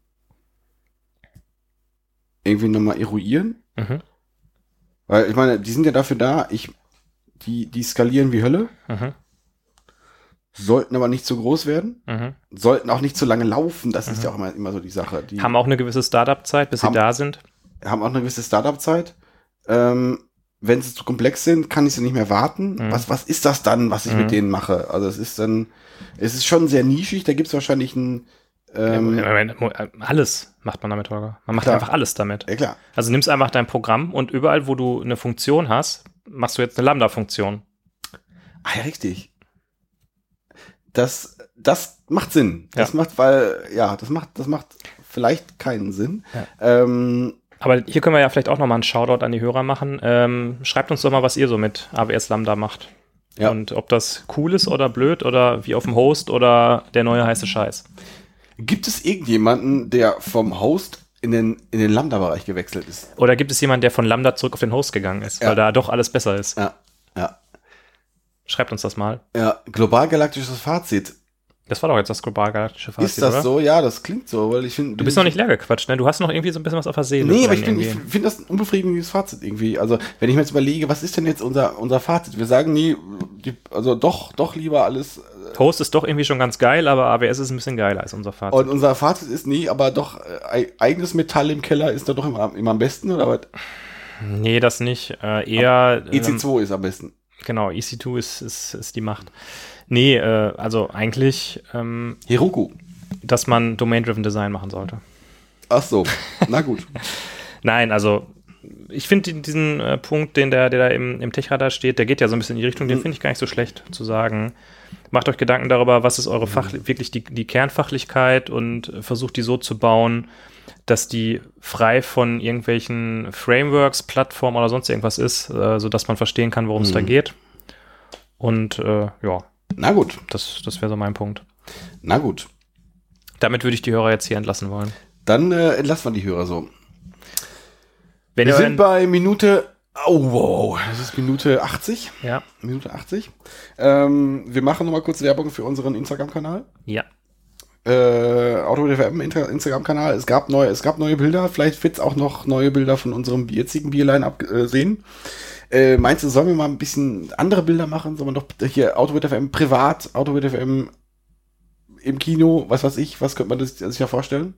irgendwie noch mal eruieren. Mhm. Weil ich meine, die sind ja dafür da, ich, die, die skalieren wie Hölle, Mhm. Sollten aber nicht zu groß werden, Mhm. sollten auch nicht zu lange laufen, das ist Mhm. ja auch immer, immer so die Sache. Die Haben auch eine gewisse Startup-Zeit, bis Haben- sie da sind. haben auch eine gewisse Startup-Zeit. Ähm, wenn sie zu komplex sind, kann ich sie nicht mehr warten. Mhm. Was, was ist das dann, was ich Mhm. mit denen mache? Also es ist dann, es ist schon sehr nischig, da gibt es wahrscheinlich ein, ähm, äh, alles macht man damit, Holger. Man macht Klar. einfach alles damit. ja klar, Also nimmst einfach dein Programm und überall, wo du eine Funktion hast, machst du jetzt eine Lambda-Funktion. Ah ja, richtig. Das, das macht Sinn. Das Ja. macht, weil, ja, das macht, das macht vielleicht keinen Sinn. Ähm, Aber hier können wir ja vielleicht auch nochmal einen Shoutout an die Hörer machen. Ähm, schreibt uns doch mal, was ihr so mit AWS Lambda macht. Ja. Und ob das cool ist oder blöd oder wie auf dem Host oder der neue heiße Scheiß. gibt es irgendjemanden, der vom Host in den, in den Lambda-Bereich gewechselt ist? Oder gibt es jemanden, der von Lambda zurück auf den Host gegangen ist, Ja. weil da doch alles besser ist? Ja, ja, Schreibt uns das mal. ja. Global galaktisches Fazit. Das war doch jetzt das global galaktische Fazit, ist das oder? so? Ja, das klingt so, weil ich finde. Du bist noch nicht leer gequatscht, ne? Du hast noch irgendwie so ein bisschen was auf der Seele. Nee, aber ich finde find das ein unbefriedigendes Fazit irgendwie. Also, wenn ich mir jetzt überlege, was ist denn jetzt unser, unser Fazit? Wir sagen nie, die, also doch, doch lieber alles. äh, Host ist doch irgendwie schon ganz geil, aber AWS ist ein bisschen geiler als unser Fazit. Und unser Fazit ist nie, aber doch, äh, eigenes Metall im Keller ist da doch immer, immer am besten, oder was? nee, das nicht. Äh, eher. ähm, EC2 ist am besten. Genau, EC2 ist, ist, ist die Macht. Nee, äh, also eigentlich, ähm, Heroku. dass man Domain-Driven Design machen sollte. Ach so. Na gut. [LAUGHS] Nein, also ich finde diesen äh, Punkt, den der, der da im, im Techradar steht, der geht ja so ein bisschen in die Richtung, den Mhm. finde ich gar nicht so schlecht zu sagen. Macht euch Gedanken darüber, was ist eure Fach, wirklich die, die Kernfachlichkeit und äh, versucht die so zu bauen, dass die frei von irgendwelchen Frameworks, Plattformen oder sonst irgendwas ist, äh, sodass man verstehen kann, worum es da Mhm. geht. Und äh, ja, Na gut. das, das wäre so mein Punkt. Na gut. Damit würde ich die Hörer jetzt hier entlassen wollen. Dann äh, entlassen wir die Hörer so. Wenn Wir sind bei Minute. Oh, wow. Das ist Minute 80. ja, Minute 80. Ähm, wir machen nochmal kurz Werbung für unseren Instagram-Kanal. ja, Äh, AutoDFM Instagram-Kanal. Es gab neue, es gab neue Bilder. Vielleicht wird's auch noch neue Bilder von unserem jetzigen Bierline absehen. Äh, meinst du, sollen wir mal ein bisschen andere Bilder machen? Sollen wir doch hier AutoDFM privat, AutoDFM im Kino, was weiß ich, was könnte man das, sich da vorstellen?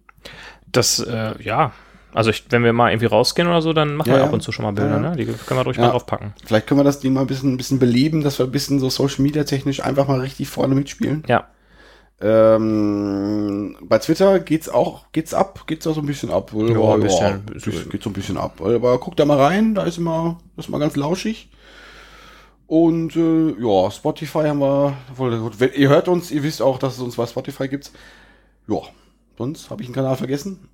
das, äh, ja. Also ich, wenn wir mal irgendwie rausgehen oder so, dann machen Ja, wir ja. ab und zu schon mal Bilder, Ja, ne? ja. Die können wir ruhig Ja. mal draufpacken. Vielleicht können wir das Ding mal ein bisschen, ein bisschen beleben, dass wir ein bisschen so Social Media technisch einfach mal richtig vorne mitspielen. Ja. Ähm, bei Twitter geht's auch, geht's ab, geht's da so ein bisschen ab. Oder? Ja, ein bisschen. Ja, bisschen, geht so ein bisschen ab. Aber guckt da mal rein, da ist immer, das ist mal ganz lauschig. Und äh, ja, Spotify haben wir. Wenn, ihr hört uns, ihr wisst auch, dass es uns bei Spotify gibt. Ja, sonst habe ich einen Kanal vergessen.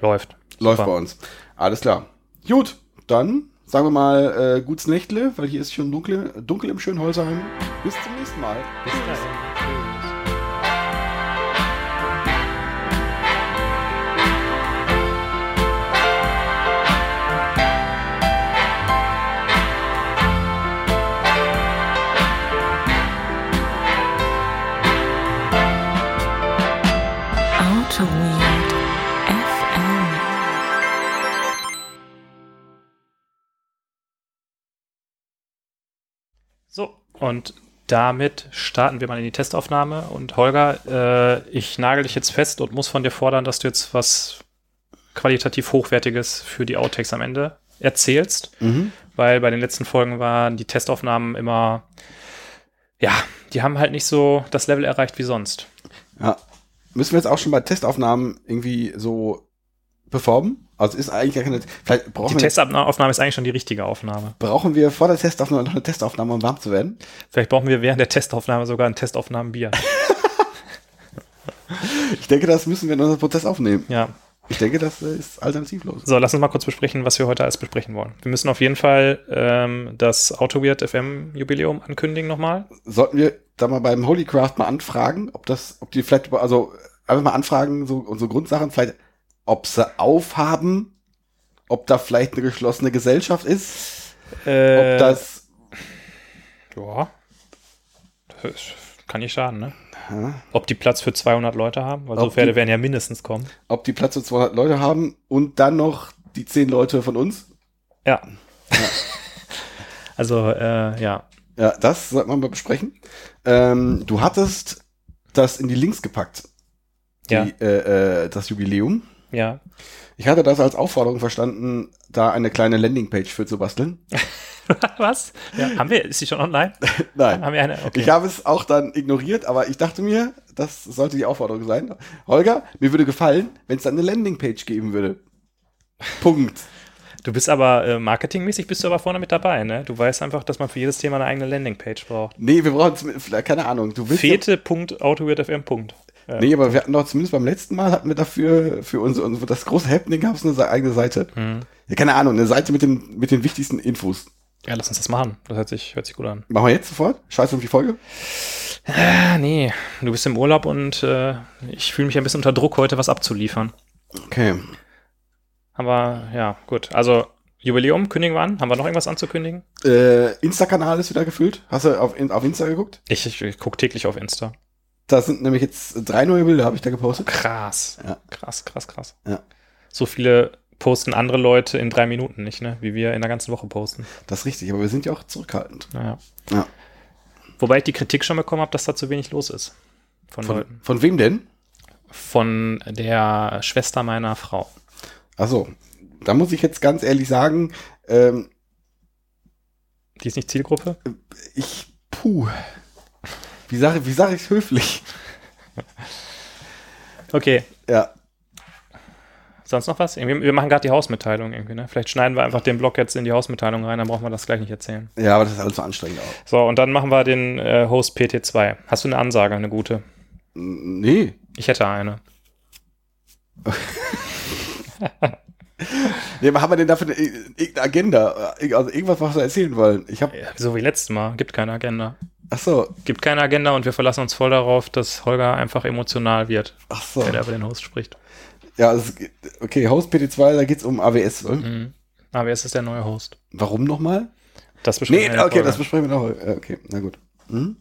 Läuft. Läuft Super. bei uns. Alles klar. Gut, dann sagen wir mal äh, gutes Nächtle, weil hier ist schon dunkel, dunkel im Schönholzheim. Bis zum nächsten Mal. Bis dahin. So, und damit starten wir mal in die Testaufnahme. Und Holger, äh, ich nagel dich jetzt fest und muss von dir fordern, dass du jetzt was qualitativ Hochwertiges für die Outtakes am Ende erzählst. Mhm. weil bei den letzten Folgen waren die Testaufnahmen immer, ja, die haben halt nicht so das Level erreicht wie sonst. Ja. Müssen wir jetzt auch schon bei Testaufnahmen irgendwie so performen? Also ist eigentlich gar keine. Vielleicht Die brauchen, wir, Testaufnahme ist eigentlich schon die richtige Aufnahme. brauchen wir vor der Testaufnahme noch eine Testaufnahme, um warm zu werden. Vielleicht brauchen wir während der Testaufnahme sogar ein Testaufnahmenbier. [LAUGHS] Ich denke, das müssen wir in unserem Prozess aufnehmen. ja. Ich denke, das äh, ist alternativlos. So, lass uns mal kurz besprechen, was wir heute alles besprechen wollen. Wir müssen auf jeden Fall ähm, das AutoWeird FM Jubiläum ankündigen nochmal. Sollten wir da mal beim Holycraft mal anfragen, ob das, ob die vielleicht, also einfach mal anfragen, so unsere Grundsachen, vielleicht, ob sie aufhaben, ob da vielleicht eine geschlossene Gesellschaft ist, Äh, ob das, Ja. Das kann nicht schaden, ne? ja, Ob die Platz für 200 Leute haben, weil so Ob Pferde die- werden ja mindestens kommen. ob die Platz für 200 Leute haben und dann noch die 10 Leute von uns. Ja. [LAUGHS] also, äh, ja. Ja, das sollte man mal besprechen. Ähm, du hattest das in die Links gepackt, die, Ja. äh, äh, das Jubiläum. Ja. Ich hatte das als Aufforderung verstanden, da eine kleine Landingpage für zu basteln. [LAUGHS] Was? Ja, haben wir, ist sie schon online? [LAUGHS] Nein. Haben wir eine? Okay. Ich habe es auch dann ignoriert, aber ich dachte mir, das sollte die Aufforderung sein. Holger, mir würde gefallen, wenn es dann eine Landingpage geben würde. Punkt. Du bist aber äh, marketingmäßig bist du aber vorne mit dabei, ne? Du weißt einfach, dass man für jedes Thema eine eigene Landingpage braucht. Nee, wir brauchen vielleicht, keine Ahnung. Du willst ja, Fete.autoweirdfm. Ja. Nee, aber wir hatten doch zumindest beim letzten Mal hatten wir dafür für uns, uns das große Happening gab es eine eigene Seite. Mhm. Ja, keine Ahnung, eine Seite mit den, mit den wichtigsten Infos. ja, lass uns das machen. Das hört sich, hört sich gut an. Machen wir jetzt sofort? Scheiß auf die Folge? Ah, nee, du bist im Urlaub und äh, ich fühle mich ein bisschen unter Druck, heute was abzuliefern. Okay. Aber ja, gut. Also, Jubiläum kündigen wir an. Haben wir noch irgendwas anzukündigen? Äh, Insta-Kanal ist wieder gefüllt. Hast du auf, auf Insta geguckt? Ich, ich, ich gucke täglich auf Insta. Da sind nämlich jetzt drei neue Bilder, habe ich da gepostet. Krass. Ja. Krass, krass, krass. Ja. So viele posten andere Leute in drei Minuten nicht, ne? Wie wir in der ganzen Woche posten. Das ist richtig, aber wir sind ja auch zurückhaltend. Naja. Ja. Wobei ich die Kritik schon bekommen habe, dass da zu wenig los ist. Von, Von, Leuten. von wem denn? Von der Schwester meiner Frau. Achso, da muss ich jetzt ganz ehrlich sagen, ähm, Die ist nicht Zielgruppe? ich, puh. Wie sage wie sag ich höflich? Okay. Ja, Sonst noch was? Irgendwie, wir machen gerade die Hausmitteilung irgendwie, ne? Vielleicht schneiden wir einfach den Blog jetzt in die Hausmitteilung rein, dann brauchen wir das gleich nicht erzählen. ja, aber das ist alles so anstrengend auch. So, und dann machen wir den äh, Host PT2. Hast du eine Ansage, eine gute? Nee. Ich hätte eine. [LAUGHS] Nee, aber haben wir denn dafür eine, irgendeine Agenda? Also irgendwas, was wir erzählen wollen? Ich habe, Ja, so wie letztes Mal. Gibt keine Agenda. Ach so, Gibt keine Agenda und wir verlassen uns voll darauf, dass Holger einfach emotional wird, ach so. wenn er über den Host spricht. Ja, es, geht- okay, Host PT2, da geht's um AWS. Ne? Mhm. Es ist der neue Host. Warum nochmal? Das besprechen Nee, wir der okay, Folge. das besprechen wir noch. Äh, Okay, na gut. Hm?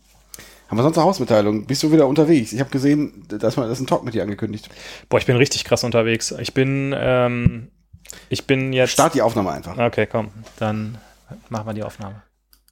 Haben wir sonst eine Hausmitteilung? Bist du wieder unterwegs? Ich habe gesehen, dass man das ein Talk mit dir angekündigt. Boah, ich bin richtig krass unterwegs. Ich bin, ähm, ich bin jetzt. Start die Aufnahme einfach. Okay, komm, dann machen wir die Aufnahme.